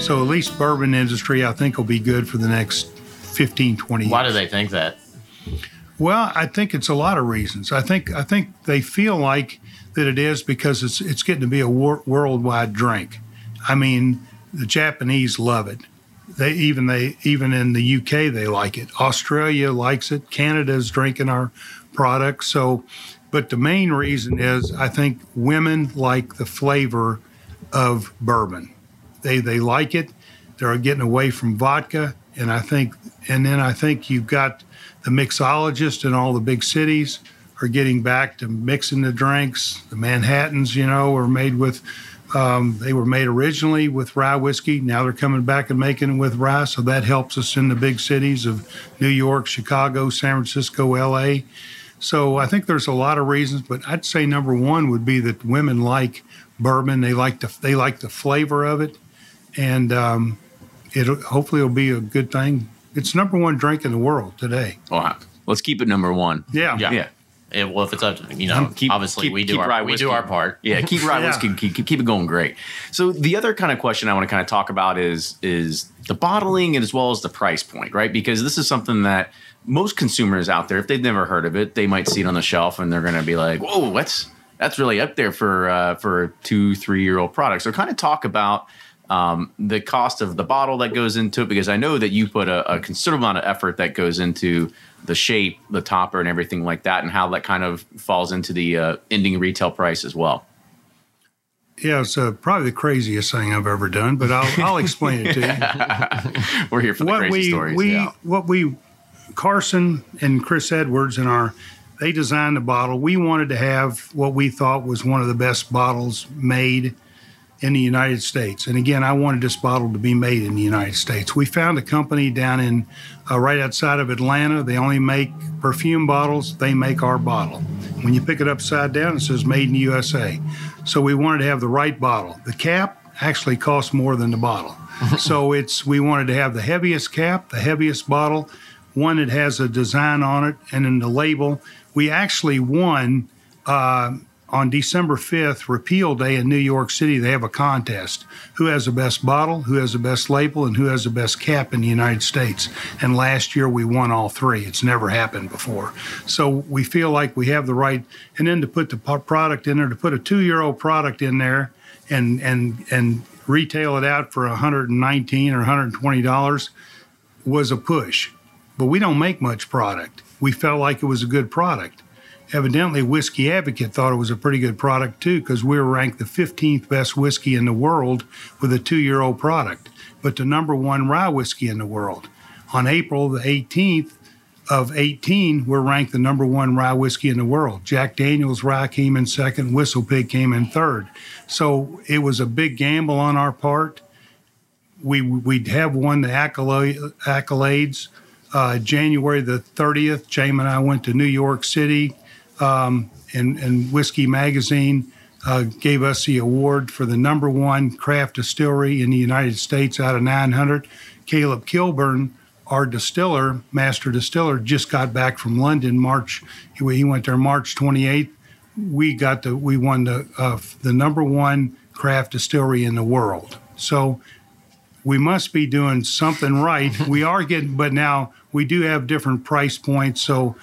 A: So at least bourbon industry, I think, will be good for the next 15, 20 years.
E: Why do they think that?
A: Well, I think it's a lot of reasons. I think I think they feel like that it is because it's it's getting to be a wor- worldwide drink. I mean, the Japanese love it. They even they even in the UK they like it. Australia likes it. Canada's drinking our product. So, but the main reason is I think women like the flavor of bourbon. They they like it. They're getting away from vodka, and I think and then I think you've got the mixologists in all the big cities are getting back to mixing the drinks. The Manhattans, you know, are made with, um, they were made originally with rye whiskey. Now they're coming back and making it with rye. So that helps us in the big cities of New York, Chicago, San Francisco, LA. So I think there's a lot of reasons, but I'd say number one would be that women like bourbon. They like the they like the flavor of it, and um, it hopefully it'll be a good thing. It's number one drink in the world today.
F: Wow. Let's keep it number one.
A: Yeah.
E: Yeah.
F: Yeah.
E: It, well, if it's up to you know,
F: Keep-
E: obviously
F: keep-
E: we do
F: keep
E: our we do our part.
F: Yeah, keep rye
A: Yeah.
F: whiskey, keep, keep, keep it going great. So the other kind of question I want to kind of talk about is is the bottling and as well as the price point, right? Because this is something that most consumers out there, if they've never heard of it, they might see it on the shelf and they're going to be like, "Whoa, that's that's really up there for uh, for two three year old products." So kind of talk about um, the cost of the bottle that goes into it because I know that you put a, a considerable amount of effort that goes into the shape, the topper, and everything like that, and how that kind of falls into the uh, ending retail price as well.
A: Yeah, it's uh, probably the craziest thing I've ever done, but I'll, I'll explain it to you.
F: We're here for the
A: what
F: crazy
A: we
F: stories.
A: we
F: yeah.
A: what we Carson and Chris Edwards and our they designed the bottle. We wanted to have what we thought was one of the best bottles made in the United States. And again, I wanted this bottle to be made in the United States. We found a company down in uh, right outside of Atlanta. They only make perfume bottles. They make our bottle. When you pick it upside down, it says "Made in the USA." So we wanted to have the right bottle. The cap actually costs more than the bottle. so it's we wanted to have the heaviest cap, the heaviest bottle. One that has a design on it, and in the label. We actually won uh, on December 5th, Repeal Day in New York City. They have a contest who has the best bottle, who has the best label, and who has the best cap in the United States. And last year we won all three. It's never happened before. So we feel like we have the right, and then to put the product in there, to put a two year old product in there and, and, and retail it out for 119 or 120 dollars was a push but we don't make much product. We felt like it was a good product. Evidently whiskey advocate thought it was a pretty good product too because we were ranked the 15th best whiskey in the world with a two-year-old product. But the number one rye whiskey in the world. On april the 18th of 18 we're ranked the number one rye whiskey in the world. Jack daniels rye came in second whistle pig came in third. So it was a big gamble on our part. We we'd have won the accolades. Uh, January the 30th, James and I went to New York City, um, and, and Whiskey Magazine uh, gave us the award for the number one craft distillery in the United States out of 900. Caleb Kilburn, our distiller, master distiller, just got back from London March. He went there March 28th we got the we won the uh, the number one craft distillery in the world. So we must be doing something right. we are getting, but now we do have different price points. So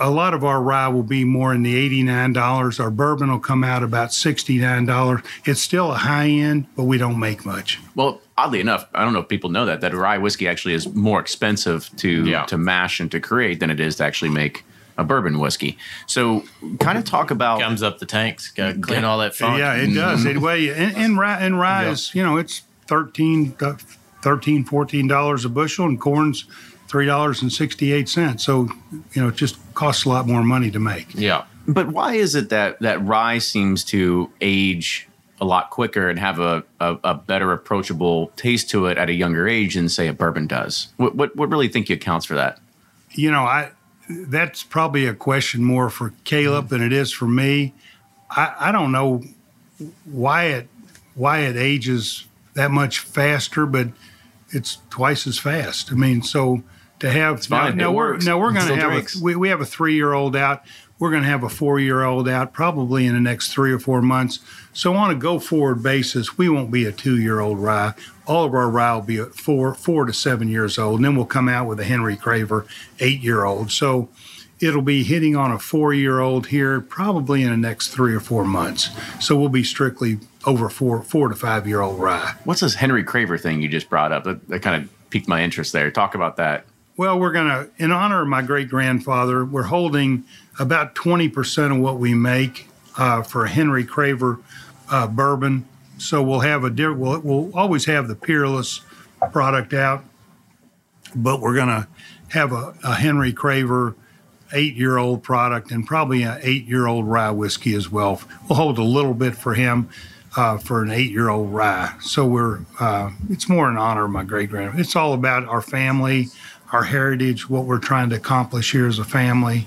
A: a lot of our rye will be more in the $89. Our bourbon will come out about $69. It's still a high end, but we don't make much.
B: Well, oddly enough, I don't know if people know that that rye whiskey actually is more expensive to yeah. to mash and to create than it is to actually make a bourbon whiskey. So, kind of talk about
E: comes up the tanks, got to clean all that funk.
A: Yeah, it does.
B: Mm-hmm.
A: Anyway, and, and rye, and rye is you know it's 13 uh, 13 14 dollars a bushel, and corn's three dollars and sixty eight cents. So, you know, it just costs a lot more money to make.
B: Yeah, but why is it that that rye seems to age? A lot quicker and have a, a, a better approachable taste to it at a younger age than say a bourbon does. What what, what really think you accounts for that?
A: You know, I that's probably a question more for Caleb than it is for me. I, I don't know why it why it ages that much faster, but it's twice as fast. I mean, so to have
B: it's fine.
A: now,
B: now
A: we're now we're going to have a, we, we have a three year old out. We're going to have a four year old out probably in the next three or four months. So on a go forward basis, we won't be a two year old rye. All of our rye will be four four to seven years old, and then we'll come out with a Henry Kraver eight year old. So it'll be hitting on a four year old here probably in the next three or four months. So we'll be strictly over four four to five year old rye.
B: What's this Henry Kraver thing you just brought up? That, that kind of piqued my interest there. Talk about that.
A: Well, we're going to, in honor of my great grandfather, we're holding about 20% of what we make uh, for Henry Kraver uh, bourbon. So we'll have a, we'll, we'll always have the Peerless product out, but we're going to have a, a Henry Kraver eight year old product and probably an eight year old rye whiskey as well. We'll hold a little bit for him. Uh, for an eight-year-old rye, so we're uh, it's more in honor of my great grandfather. It's all about our family, our heritage, what we're trying to accomplish here as a family.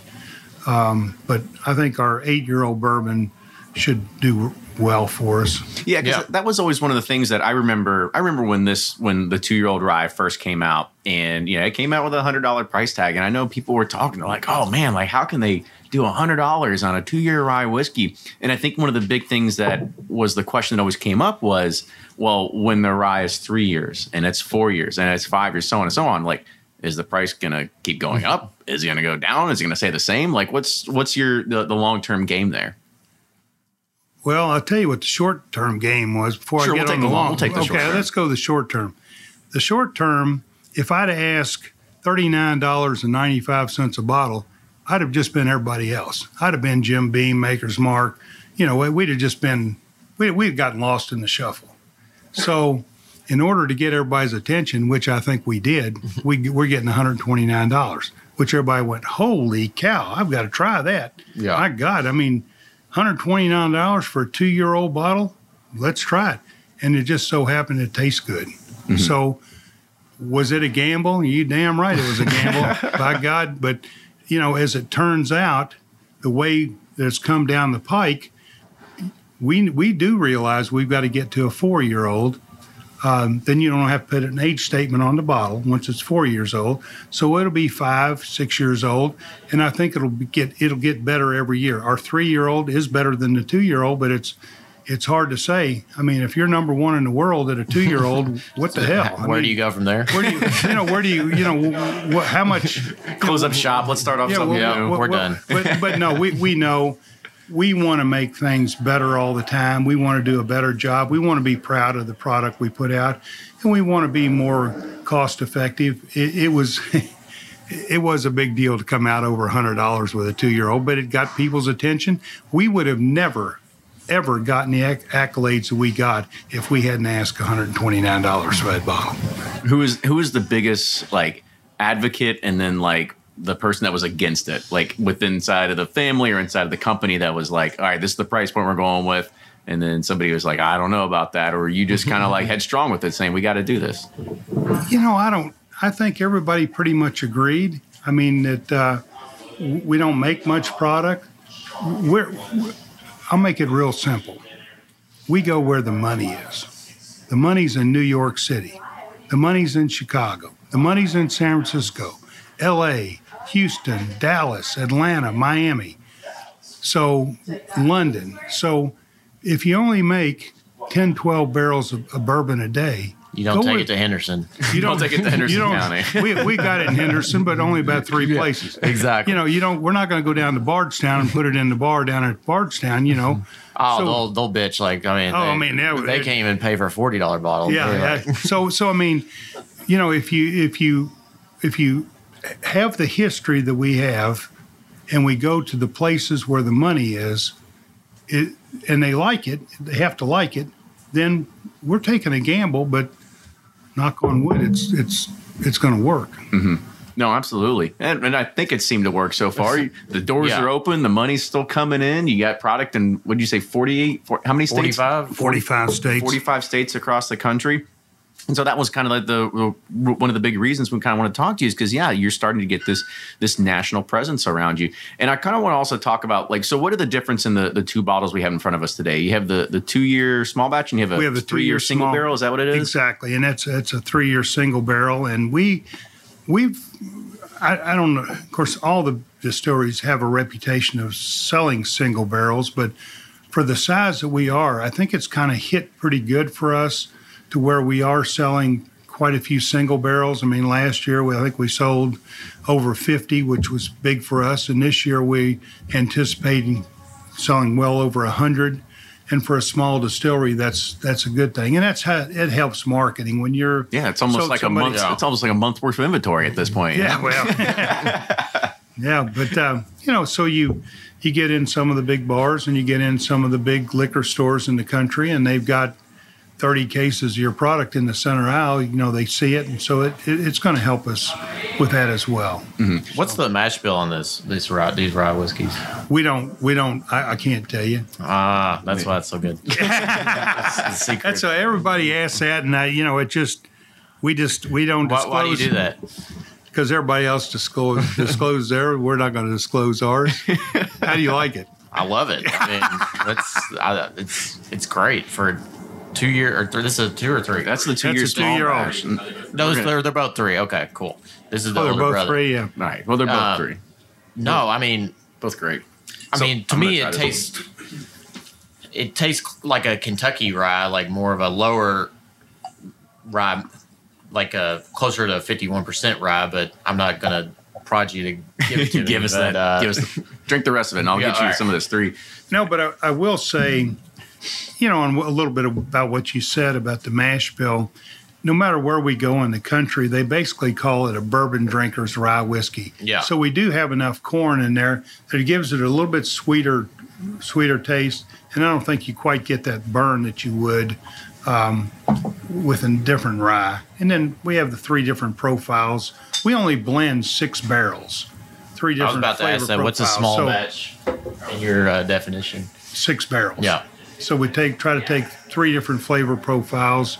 A: Um, but I think our eight-year-old bourbon should do well for us.
B: Yeah, because yeah. that was always one of the things that I remember. I remember when this when the two year old rye first came out, and you know it came out with a hundred dollar price tag, and I know people were talking They're like, "Oh man, like how can they do a hundred dollars on a two year rye whiskey?" And I think one of the big things that was the question that always came up was, well, when the rye is three years and it's four years and it's five years, so on and so on, like is the price going to keep going mm-hmm. up? Is it going to go down? Is it going to stay the same? Like, what's what's your the, the long term game there?
A: Well, I'll tell you what the short term game was before
B: sure,
A: I get
B: we'll
A: on the long.
B: We'll take the
A: okay, let's go the short term. The short term, if I'd asked thirty nine dollars and ninety five cents a bottle, I'd have just been everybody else. I'd have been Jim Beam, Maker's Mark. You know, we'd have just been we we'd gotten lost in the shuffle. So in order to get everybody's attention, which I think we did, we, we're getting $129, which everybody went, holy cow, I've got to try that.
B: Yeah.
A: My God, I mean, $129 for a two year old bottle? Let's try it. And it just so happened it tastes good. Mm-hmm. So, was it a gamble? You damn right it was a gamble, by God. But, you know, as it turns out, the way that it's come down the pike, we, we do realize we've got to get to a four year old Um, then you don't have to put an age statement on the bottle once it's four years old. So it'll be five, six years old, and I think it'll get it'll get better every year. Our three year old is better than the two year old, but it's it's hard to say. I mean, if you're number one in the world at a two year old, what the hell? I
E: Where
A: mean,
E: do you go from there?
A: Where do you you know where do you you know what, how much
B: Close up shop. Let's start off something
A: well,
B: new.
A: well,
E: we're
A: well,
E: done.
A: But, but no, we, we know we want to make things better all the time. We want to do a better job. We want to be proud of the product we put out, and we want to be more cost effective. It, it was. It was a big deal to come out over $100 with a two year old, but it got people's attention. We would have never, ever gotten the acc- accolades that we got if we hadn't asked $129 for that bottle.
B: who is who is the biggest like advocate and then like the person that was against it like within inside of the family or inside of the company that was like all right this is the price point we're going with and then somebody was like i don't know about that or you just kind of like headstrong with it saying we got to do this
A: You know, I don't. I think everybody pretty much agreed. I mean that uh, we don't make much product. We're, I'll make it real simple. We go where the money is. The money's in New York City. The money's in Chicago. The money's in San Francisco, L.A., Houston, Dallas, Atlanta, Miami. So London. So if you only make 10, 12 barrels of, of bourbon a day,
E: You don't take
A: where-
E: it to Henderson.
A: you
B: Don't take it to Henderson
A: you don't-
B: County.
A: we, we got it in Henderson, but only about three places.
E: Exactly.
A: You know, you don't. We're not going to go down to Bardstown and put it in the bar down at Bardstown. You know.
E: Oh,
A: So-
E: they'll they'll bitch like I mean.
A: Oh,
E: they,
A: I mean, that-
E: they can't even pay for a forty dollar bottle.
A: Yeah.
E: They're
A: yeah.
E: like,
A: So so I mean, you know, if you if you if you have the history that we have, and we go to the places where the money is, it and they like it, they have to like it. Then we're taking a gamble, but knock on wood, it's it's it's going to work. Mm-hmm.
B: no absolutely and, and i think it seemed to work so far the doors
E: Yeah.
B: are open the money's still coming in you got product in what did you say 48 for, how many states
E: 45?
A: 45 states.
B: 45 states across the country. And so that was kind of like the one of the big reasons we kind of want to talk to you is because yeah, you're starting to get this this national presence around you. And I kind of want to also talk about like so what are the difference in the the two bottles we have in front of us today? You have the the two year small batch and you have a
A: we have the
B: three year single
A: small-
B: barrel. Is that what it is?
A: Exactly, and that's that's a three year single barrel, and we we've I, I don't know. Of course, all the distilleries have a reputation of selling single barrels, but for the size that we are, I think it's kind of hit pretty good for us to where we are selling quite a few single barrels. I mean, last year we, I think we sold over 50, which was big for us, and this year we anticipating selling well over 100 and for a small distillery that's that's a good thing and that's how it helps marketing when you're
B: Yeah, it's almost like a month. It's almost like a month worth of inventory at this point.
A: yeah well yeah but um, you know so you you get in some of the big bars and you get in some of the big liquor stores in the country and they've got 30 cases of your product in the center aisle you know they see it and so it, it it's going to help us with that as well
E: What's the mash bill on this this rye, these rye whiskeys?
A: we don't we don't I, I can't tell you
E: Ah, that's why it's so good. that's the
A: that's so everybody asks that and I, you know it just we just we don't
E: why,
A: disclose
E: why do you do that?
A: because everybody else disclose disclose their we're not going to disclose ours how do you like it
E: I love it. I mean, that's I, it's it's great for two year or th- this is a two or three.
B: That's the two
A: That's
B: year
A: a
B: small
A: two-year-old.
B: batch. And-
E: those they're, they're both three. Okay, cool. This is the
A: oh they're
E: older
A: both
E: brother.
A: three yeah
B: All right. Well, they're both
E: Uh,
B: three.
E: No, I mean,
B: Both great.
E: I
B: So,
E: mean, to
B: I'm gonna
E: me,
B: try
E: it
B: this
E: tastes it tastes like a Kentucky rye, like more of a lower rye, like a closer to fifty one percent rye. But I'm not gonna prod you to give it to
B: give
E: me,
B: us
E: but,
B: that.
E: uh,
B: give us the, drink the rest of it, and I'll
E: Yeah,
B: get you
E: all right.
B: some of this three.
A: No, but I, I will say, you know, and a little bit about what you said about the mash bill. No matter where we go in the country, they basically call it a bourbon drinker's rye whiskey.
E: Yeah.
A: So we do have enough corn in there that it gives it a little bit sweeter, sweeter taste, and I don't think you quite get that burn that you would um, with a different rye. And then we have the three different profiles. We only blend six barrels. Three different.
E: I was about to ask that. What's a small
A: So,
E: batch in your uh, definition?
A: Six barrels.
E: Yeah.
A: So we take try to take three different flavor profiles,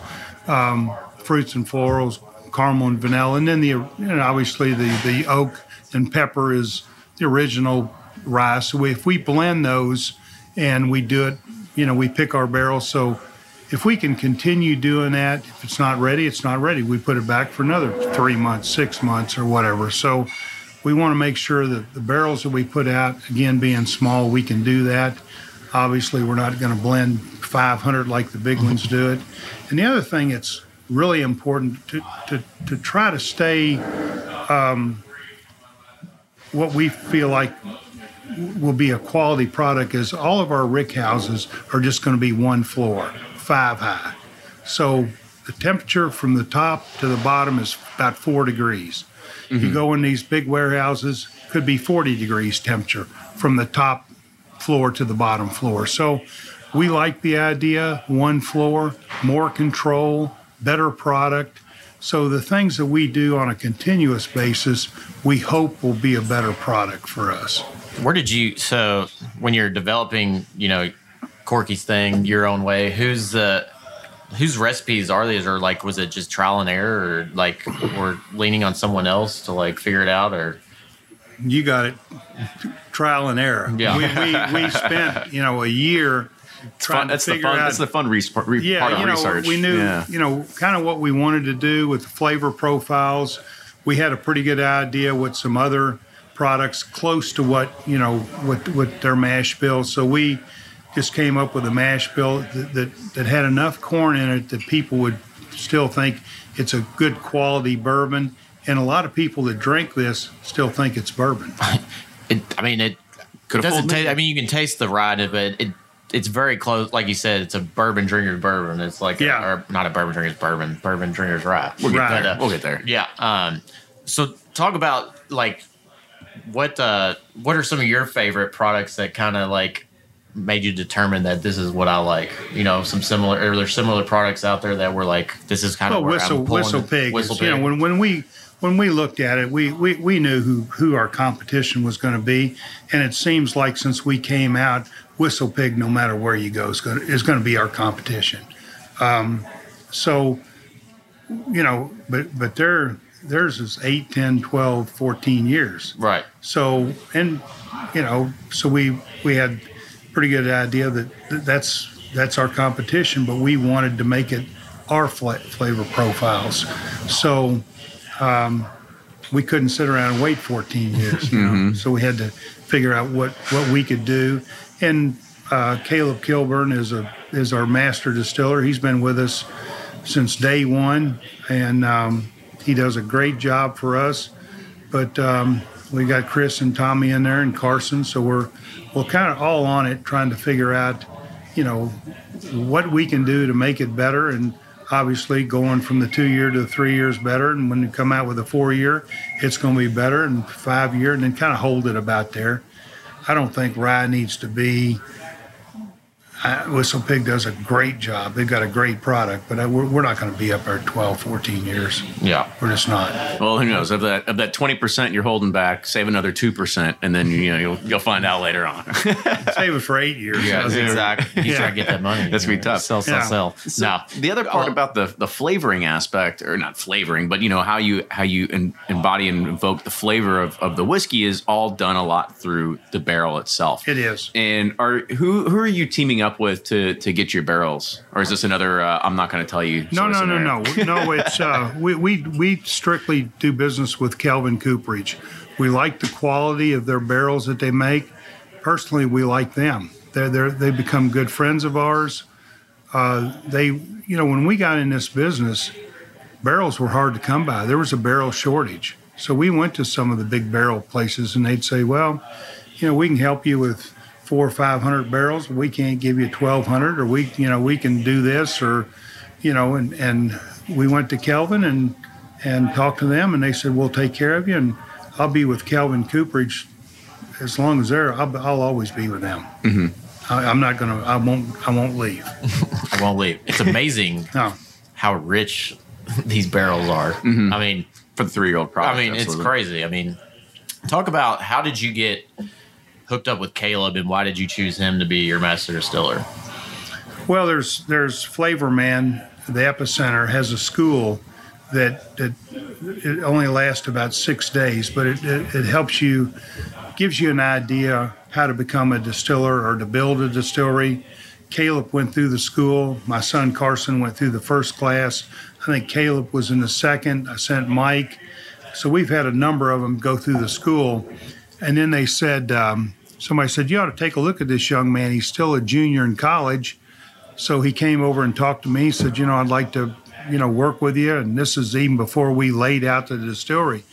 A: um, fruits and florals, caramel and vanilla, and then the know, obviously the the oak and pepper is the original rye. So if we blend those and we do it, you know, we pick our barrels. So if we can continue doing that, if it's not ready, it's not ready. We put it back for another three months, six months, or whatever. So we want to make sure that the barrels that we put out, again, being small, we can do that. Obviously, we're not going to blend 500 like the big ones do it. And the other thing that's really important to, to, to try to stay um, what we feel like will be a quality product is all of our rick houses are just going to be one floor, five high. So the temperature from the top to the bottom is about four degrees. You go in these big warehouses, could be 40 degrees temperature from the top floor to the bottom floor. So we like the idea one floor, more control, better product. So the things that we do on a continuous basis, we hope will be a better product for us.
E: Where did you? So when you're developing, you know, Corky's thing your own way, who's the whose recipes are these, or like was it just trial and error, or like we're leaning on someone else to like figure it out, or
A: You got it, trial and error.
E: Yeah.
A: We, we, we spent, you know, a year trying
B: Fun, that's
A: to
B: the
A: figure
B: fun.
A: out.
B: That's the fun re- re-
A: yeah,
B: part of
A: you know,
B: research.
A: we knew,
B: Yeah.
A: you know, kind of what we wanted to do with the flavor profiles. We had a pretty good idea with some other products close to what you know with with their mash bill. So we just came up with a mash bill that, that that had enough corn in it that people would still think it's a good quality bourbon. And a lot of people that drink this still think it's bourbon.
E: it? I mean, it
B: Could have
E: doesn't taste. I mean, you can taste the rye, but it it's very close. Like you said, it's a bourbon drinker's bourbon. It's like
A: Yeah.
E: or not a bourbon drinker's bourbon, bourbon drinker's rye.
B: We'll get
A: Right.
B: there. We'll get there.
E: Yeah. Um, so talk about like what uh what are some of your favorite products that kind of like made you determine that this is what I like? You know, some similar are there similar products out there that were like this is kind of where
A: whistle
E: I'm
A: whistle pig.
E: Whistle
A: is, You know, when when we when we looked at it, we we, we knew who who our competition was going to be, and it seems like since we came out, whistle pig, no matter where you go, is going to, is going to be our competition. Um, so, you know, but but their theirs is 8, 10, 12, 14 years.
E: right.
A: So, and you know, so we we had pretty good idea that that's that's our competition, but we wanted to make it our fla- flavor profiles. So, um, we couldn't sit around and wait 14 years. You know? So we had to figure out what what we could do. And uh, Caleb Kilburn is a is our master distiller. He's been with us since day one, and um, he does a great job for us. But um, we got Chris and Tommy in there and Carson, so we're we're kind of all on it, trying to figure out, you know, what we can do to make it better. And obviously, going from the two year to the three years better. And when you come out with a four year, it's going to be better, and five year, and then kind of hold it about there. I don't think rye needs to be. Uh, Whistle Pig does a great job. They've got a great product, but I, we're, we're not going to be up there 12, 14 years.
E: Yeah.
A: We're just not.
B: Well, who knows? Of that of that twenty percent you're holding back, save another two percent, and then you know you'll you'll find out later on.
A: Save it for eight years.
E: Yeah, exactly. You
A: Yeah.
E: try to get that money.
B: That's gonna be tough.
E: Sell, sell,
A: Yeah.
E: sell. no.
B: the other part
E: Oh.
B: about the the flavoring aspect, or not flavoring, but you know how you how you en- embody and invoke the flavor of, of the whiskey is all done a lot through the barrel itself.
A: It is.
B: And are who who are you teaming up with to to get your barrels, or is this another? Uh, I'm not going to tell you.
A: No, no, no, no, no. It's uh, we, we we strictly do business with Kelvin Cooperage. We like the quality of their barrels that they make. Personally, we like them. They're they they become good friends of ours. Uh, they, you know, when we got in this business, barrels were hard to come by. There was a barrel shortage, so we went to some of the big barrel places, and they'd say, "Well, you know, we can help you with four or five hundred barrels. We can't give you twelve hundred, or we, you know, we can do this, or, you know." And and we went to Kelvin and and talked to them, and they said, "We'll take care of you." And I'll be with Kelvin Cooperage as long as they're. I'll, I'll always be with them. Mm-hmm. I, I'm not gonna. I won't. I won't leave.
E: I won't leave. It's amazing
A: No.
E: how rich these barrels are.
B: Mm-hmm.
E: I mean,
B: for the three year old
E: I
B: product.
E: mean, it's crazy. I mean, talk about how did you get hooked up with Caleb and why did you choose him to be your master distiller?
A: Well, there's there's Flavorman. The epicenter has a school that that it only lasts about six days, but it, it, it helps you, gives you an idea how to become a distiller or to build a distillery, Caleb went through the school. My son Carson went through the first class. I think Caleb was in the second. I sent Mike. So we've had a number of them go through the school. And then they said, um, somebody said, You ought to take a look at this young man. He's still a junior in college. So he came over and talked to me. He said, You know, I'd like to, you know, work with you. And this is even before we laid out the distillery.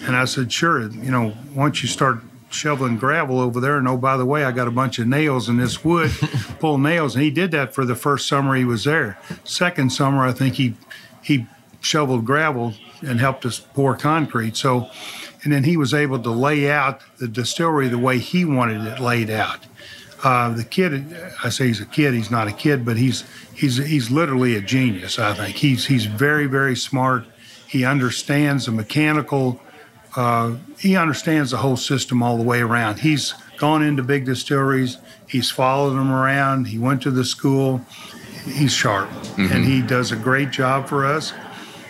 A: And I said, Sure. You know, once you start shoveling gravel over there, and oh, by the way, I got a bunch of nails in this wood, pull nails. And he did that for the first summer he was there. Second summer, I think he, he shoveled gravel and helped us pour concrete. So, and then he was able to lay out the distillery the way he wanted it laid out. Uh, the kid, I say he's a kid. He's not a kid, but he's he's he's literally a genius. I think he's he's very very smart. He understands the mechanical. Uh, he understands the whole system all the way around. He's gone into big distilleries. He's followed them around. He went to the school. He's sharp, mm-hmm. and he does a great job for us.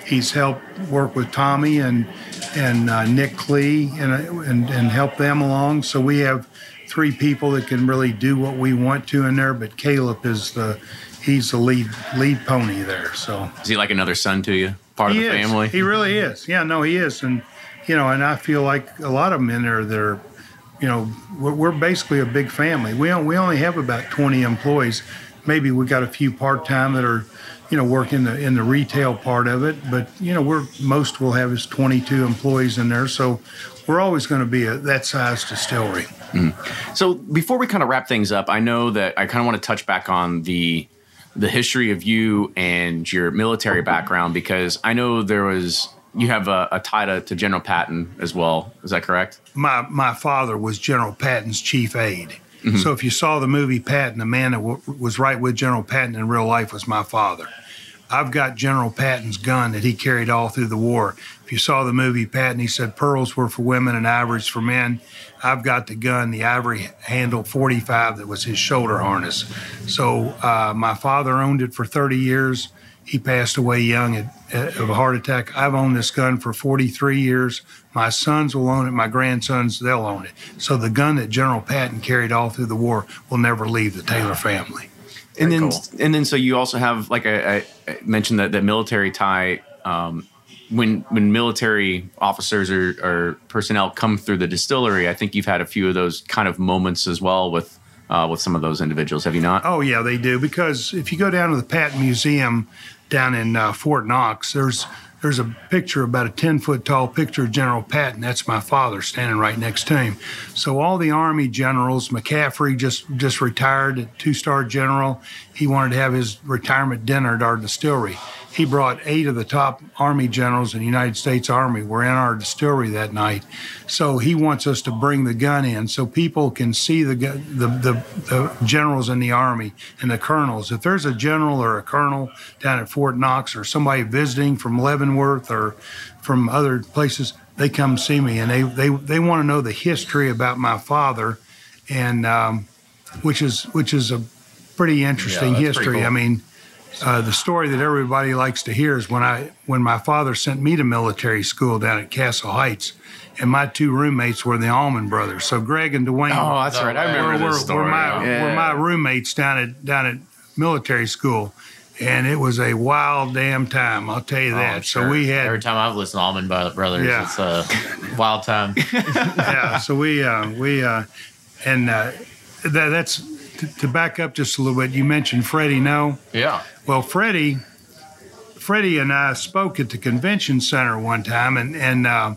A: He's helped work with Tommy and and uh, Nick Klee and, and and help them along. So we have three people that can really do what we want to in there. But Caleb is the he's the lead lead pony there. So
B: is he like another son to you? Part
A: he
B: of the
A: is.
B: family?
A: He really is. Yeah, no, he is. And you know, and I feel like a lot of them in there, they're you know, we're, we're basically a big family. We we only have about twenty employees. Maybe we got a few part time that are you know, work in the in the retail part of it. But you know, we're most we'll have is 22 employees in there, so we're always going to be a, that size distillery.
B: Mm. So before we kind of wrap things up, I know that I kind of want to touch back on the the history of you and your military background because I know there was you have a, a tie to, to General Patton as well. Is that correct?
A: My my father was General Patton's chief aide. Mm-hmm. So if you saw the movie Patton, the man that w- was right with General Patton in real life was my father. I've got General Patton's gun that he carried all through the war. If you saw the movie Patton, he said pearls were for women and ivories for men. I've got the gun, the ivory handle 45 that was his shoulder harness. So uh, my father owned it for 30 years. He passed away young at, at, of a heart attack. I've owned this gun for 43 years. My sons will own it. My grandsons, they'll own it. So the gun that General Patton carried all through the war will never leave the Taylor family
B: and then cool. and then so you also have like I, I mentioned that that military tie. Um, when when military officers or, or, personnel come through the distillery, I think you've had a few of those kind of moments as well with uh, with some of those individuals. Have you not?
A: Oh yeah, they do. Because if you go down to the Patton Museum down in uh, Fort Knox, there's there's a picture, about a 10 foot tall picture of General Patton. That's my father standing right next to him. So all the Army generals, McCaffrey just, just retired, two star general. He wanted to have his retirement dinner at our distillery. He brought eight of the top Army generals in the United States Army were in our distillery that night. So he wants us to bring the gun in so people can see the, the, the, the generals in the Army and the colonels. If there's a general or a colonel down at Fort Knox or somebody visiting from Leavenworth or from other places, they come see me and they, they, they want to know the history about my father and um, which is which is a pretty interesting yeah, history. Cool. I mean, uh, the story that everybody likes to hear is when I when my father sent me to military school down at Castle Heights, and my two roommates were the Allman brothers. So Gregg and Duane.
B: Oh, that's right. I remember
A: were,
B: this story.
A: Were my, yeah. were my roommates down at down at military school. And it was a wild damn time, I'll tell you oh, that. Sure. So we had
E: every time I've listened to Allman Brothers, yeah. it's a wild time.
A: yeah. So we uh, we uh, and uh, that, that's to, to back up just a little bit. You mentioned Freddie Noe.
E: Yeah.
A: Well, Freddie, Freddie and I spoke at the convention center one time, and and uh,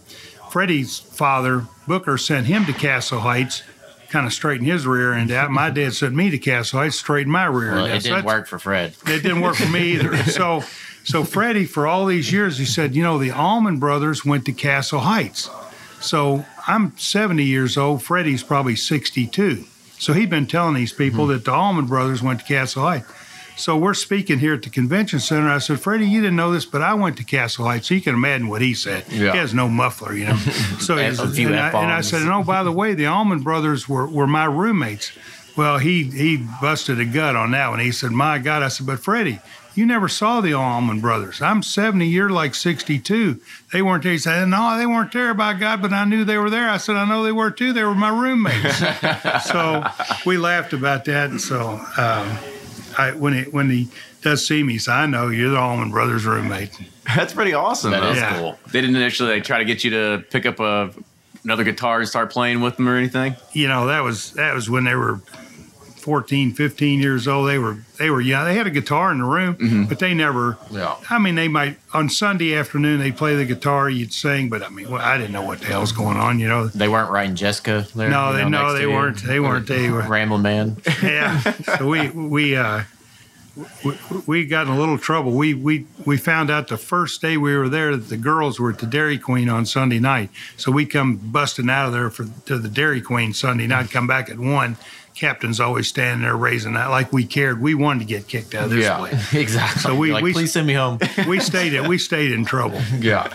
A: Freddie's father Booker sent him to Castle Heights, kind of straighten his rear end out. My dad sent me to Castle Heights, straighten my rear
E: well,
A: end out.
E: It didn't so work for Fred.
A: It didn't work for me either. So. So Freddie, for all these years, he said, you know, the Allman brothers went to Castle Heights. So I'm 70 years old. Freddie's probably 62. So he'd been telling these people mm-hmm. that the Allman brothers went to Castle Heights. So we're speaking here at the convention center. I said, Freddie, you didn't know this, but I went to Castle Heights. So you can imagine what he said. Yeah. He has no muffler, you know. So and, and, I, and I said, and oh, by the way, the Allman brothers were, were my roommates. Well, he he busted a gut on that one. He said, "My God!" I said, "But Freddie, you never saw the Allman brothers. I'm 70, you're like 62. They weren't there. He said, No, they weren't there by God, but I knew they were there. I said, I know they were too. They were my roommates. so we laughed about that. And so, um, I, when he when he does see me, he says, "I know you're the Allman Brothers roommate."
B: That's pretty awesome.
E: That
B: though.
E: is
A: Yeah.
E: cool.
B: They didn't actually like, try to get you to pick up a another guitar and start playing with them or anything.
A: You know, that was that was when they were 14, 15 years old. They were they were young. They had a guitar in the room, but they never.
E: Yeah.
A: I mean, they might on Sunday afternoon they play the guitar, you'd sing, but I mean, well, I didn't know what the hell was going on. You know,
E: They weren't writing Jessica there.
A: no,
E: you
A: they
E: know,
A: no, they weren't. They weren't. They were.
E: Ramble man.
A: yeah. So we we uh we, we got in a little trouble. We we we found out the first day we were there that the girls were at the Dairy Queen on Sunday night. So we come busting out of there for to the Dairy Queen Sunday night. Come back at one. Captain's always standing there raising that like we cared. We wanted to get kicked out of this place.
E: exactly.
A: So we-
E: Like,
A: we-
E: please send me home.
A: We stayed in, we stayed in trouble.
E: yeah.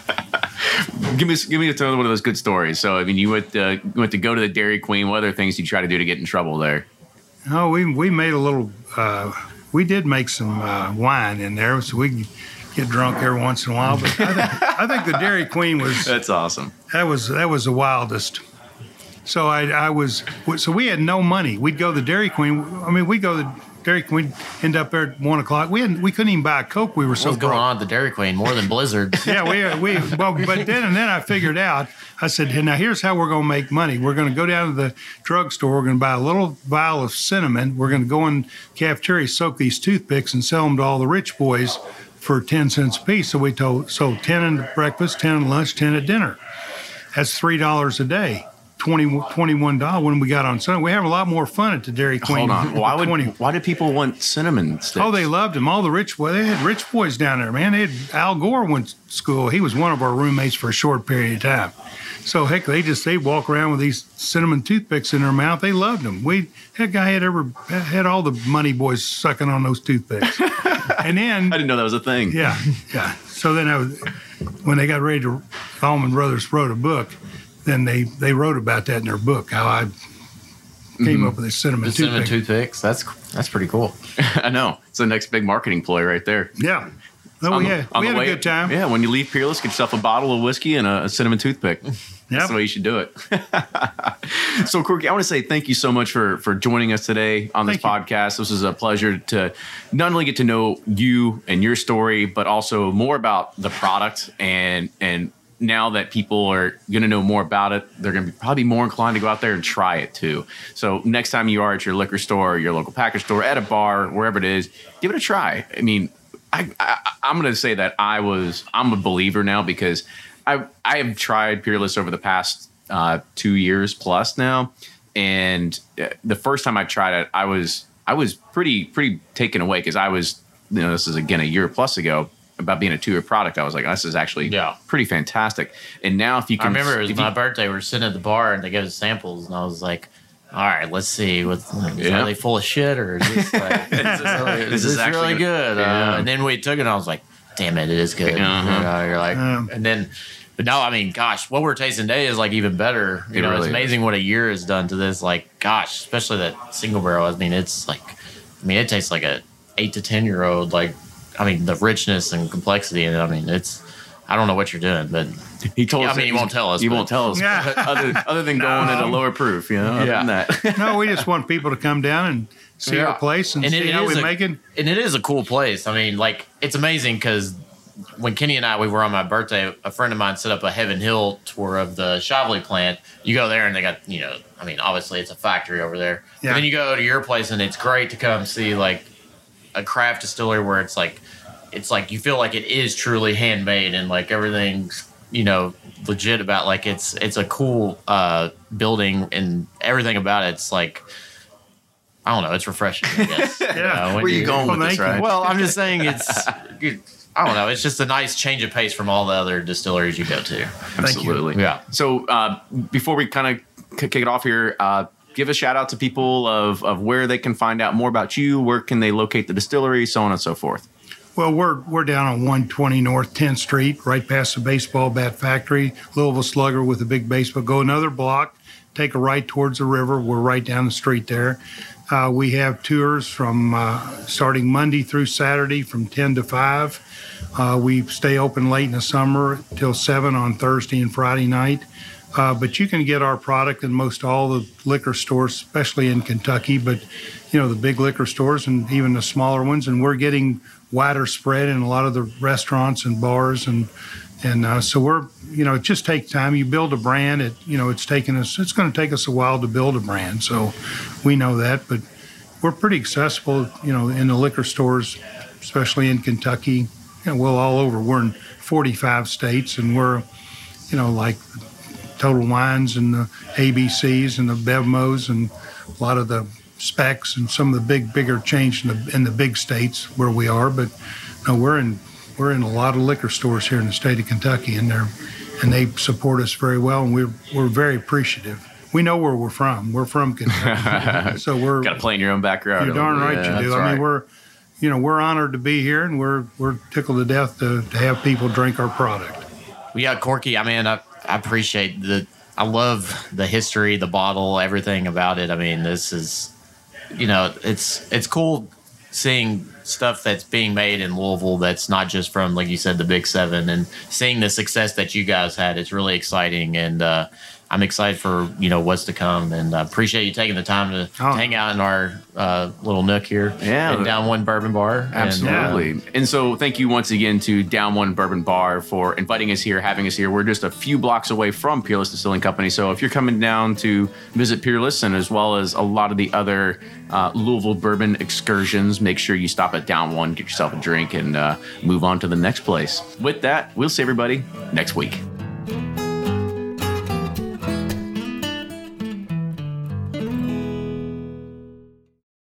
B: Give me give me another one of those good stories. So I mean, you went uh, you went to go to the Dairy Queen. What other things did you try to do to get in trouble there?
A: Oh, we we made a little. Uh, we did make some uh, wine in there, so we could get drunk every once in a while. But I think, I think the Dairy Queen was
B: That's awesome.
A: that was that was the wildest. So I I was so we had no money. We'd go to the Dairy Queen. I mean, we would go to the Dairy Queen, end up there at one o'clock. We hadn't, we couldn't even buy a Coke. We were so
E: What's going
A: broke.
E: on at the Dairy Queen more than Blizzard?
A: Yeah, we we well, but then and then I figured out. I said, "Hey, now here's how we're going to make money. We're going to go down to the drugstore. We're going to buy a little vial of cinnamon. We're going to go in cafeteria, soak these toothpicks, and sell them to all the rich boys for ten cents a piece. So we told sold ten at breakfast, ten at lunch, ten at dinner. That's three dollars a day. 20, 21 dollars when we got on Sunday. We have a lot more fun at the Dairy Queen.
B: Hold on. Why would
A: 20
B: why did people want cinnamon sticks?
A: Oh, they loved them. All the rich boys. They had rich boys down there, man. They had Al Gore went to school. He was one of our roommates for a short period of time. So heck, they just they walk around with these cinnamon toothpicks in their mouth. They loved them. We that guy had ever had all the money boys sucking on those toothpicks. and then
B: I didn't know that was a thing.
A: yeah, yeah. So then I was when they got ready to Allman Brothers wrote a book. Then they they wrote about that in their book. How I came mm-hmm. up with this cinnamon
E: The cinnamon
A: toothpick.
E: toothpicks. That's that's pretty cool.
B: I know. It's the next big marketing ploy right there.
A: Yeah. Oh
B: On
A: yeah,
B: on
A: we
B: the
A: had a good time.
B: Yeah, when you leave Peerless, get yourself a bottle of whiskey and a, a cinnamon toothpick. That's the way you should do it. so, Corky, I want to say thank you so much for for joining us today on this
A: Thank you.
B: podcast. This is a pleasure to not only get to know you and your story, but also more about the product and and now that people are going to know more about it, they're going to be probably more inclined to go out there and try it too. So next time you are at your liquor store, your local package store, at a bar, wherever it is, give it a try. I mean, I, I I'm going to say that I was I'm a believer now because I I have tried Peerless over the past uh, two years plus now, and uh, the first time I tried it, I was I was pretty pretty taken away because I was you know this is again a year plus ago about being a two year product. I was like this is actually
E: Yeah.
B: pretty fantastic. And now if you can
E: I
B: can
E: remember it was my
B: you-
E: birthday. We were sitting at the bar and they gave us samples, and I was like, "All right, let's see. What
B: Yeah.
E: are they full of shit or is this, like, is this, really, is
B: This
E: this really
B: good.
E: good?"
B: Yeah.
E: Uh, and then we took it, and I was like, "Damn it, it is good."
B: Uh-huh.
E: You know, you're like,
A: Um,
E: and then. But no, I mean, gosh, what we're tasting today is like even better. You
B: It
E: know,
B: really
E: it's
B: is.
E: amazing what a year has done to this. Like, gosh, especially that single barrel. I mean, it's like, I mean, it tastes like a eight to ten year old. Like, I mean, the richness and complexity in it. I mean, it's. I don't know what you're doing, but
B: he told
E: Yeah,
B: us
E: I mean, he won't tell us,
B: He
E: but-
B: won't tell us.
A: Yeah.
B: other, other than going at a lower proof, you know.
E: Yeah.
B: that.
A: no, we just want people to come down and see
E: Yeah.
A: our place and, see how
E: is
A: we
E: a,
A: make it.
E: And it is a cool place. I mean, like it's amazing because when Kenny and I we were on my birthday, a friend of mine set up a Heaven Hill tour of the Shively plant. You go there and they got you know, I mean, obviously it's a factory over there.
A: Yeah.
E: But then you go to your place and it's great to come see like a craft distillery where it's like it's like you feel like it is truly handmade and like everything's you know legit about like it's it's a cool uh building and everything about it's like I don't know. It's refreshing. I guess.
A: Yeah.
E: when
B: Where you going
A: Well,
B: with this, right?
E: Well, I'm just saying it's. I don't know. It's just a nice change of pace from all the other distilleries you go to.
B: Absolutely.
E: Yeah.
B: So uh, before we kind of kick it off here, uh, give a shout out to people of, of where they can find out more about you, where can they locate the distillery, so on and so forth.
A: Well, we're we're down on 120 North 10th Street, right past the baseball bat factory. Louisville Slugger with a big baseball. Go another block, take a right towards the river. We're right down the street there. Uh, we have tours from uh, starting Monday through Saturday from 10 to 5. Uh, we stay open late in the summer till 7 on Thursday and Friday night. Uh, but you can get our product in most all the liquor stores, especially in Kentucky. But you know the big liquor stores and even the smaller ones, and we're getting wider spread in a lot of the restaurants and bars and and uh, so we're you know it just takes time. You build a brand it you know it's taken us it's going to take us a while to build a brand. So we know that but we're pretty accessible you know in the liquor stores especially in kentucky. And well all over. We're in 45 states and we're you know like total wines and the abcs and the BevMos and a lot of the Spec's and some of the big bigger chains in the in the big states where we are but no we're in we're in a lot of liquor stores here in the state of Kentucky, and they're and they support us very well, and we're we're very appreciative. We know where we're from. We're from Kentucky, so we're
B: got to play in your own backyard.
A: You're darn right
B: yeah,
A: you do. I
B: right.
A: mean, we're you know we're honored to be here, and we're we're tickled to death to, to have people drink our product.
E: Well, yeah, Corky. I mean, I, I appreciate the. I love the history, the bottle, everything about it. I mean, this is, you know, it's it's cool seeing stuff that's being made in Louisville that's not just from, like you said, the Big Seven, and seeing the success that you guys had. It's really exciting, and uh, I'm excited for you know what's to come. And I appreciate you taking the time to,
A: Oh.
E: hang out in our uh, little nook here,
B: Yeah.
E: in Down One Bourbon Bar. And, uh,
B: Absolutely. And, so thank you once again to Down One Bourbon Bar for inviting us here, having us here. We're just a few blocks away from Peerless Distilling Company. So if you're coming down to visit Peerless and as well as a lot of the other uh, Louisville bourbon excursions, make sure you stop at Down One, get yourself a drink, and uh, move on to the next place. With that, we'll see everybody next week.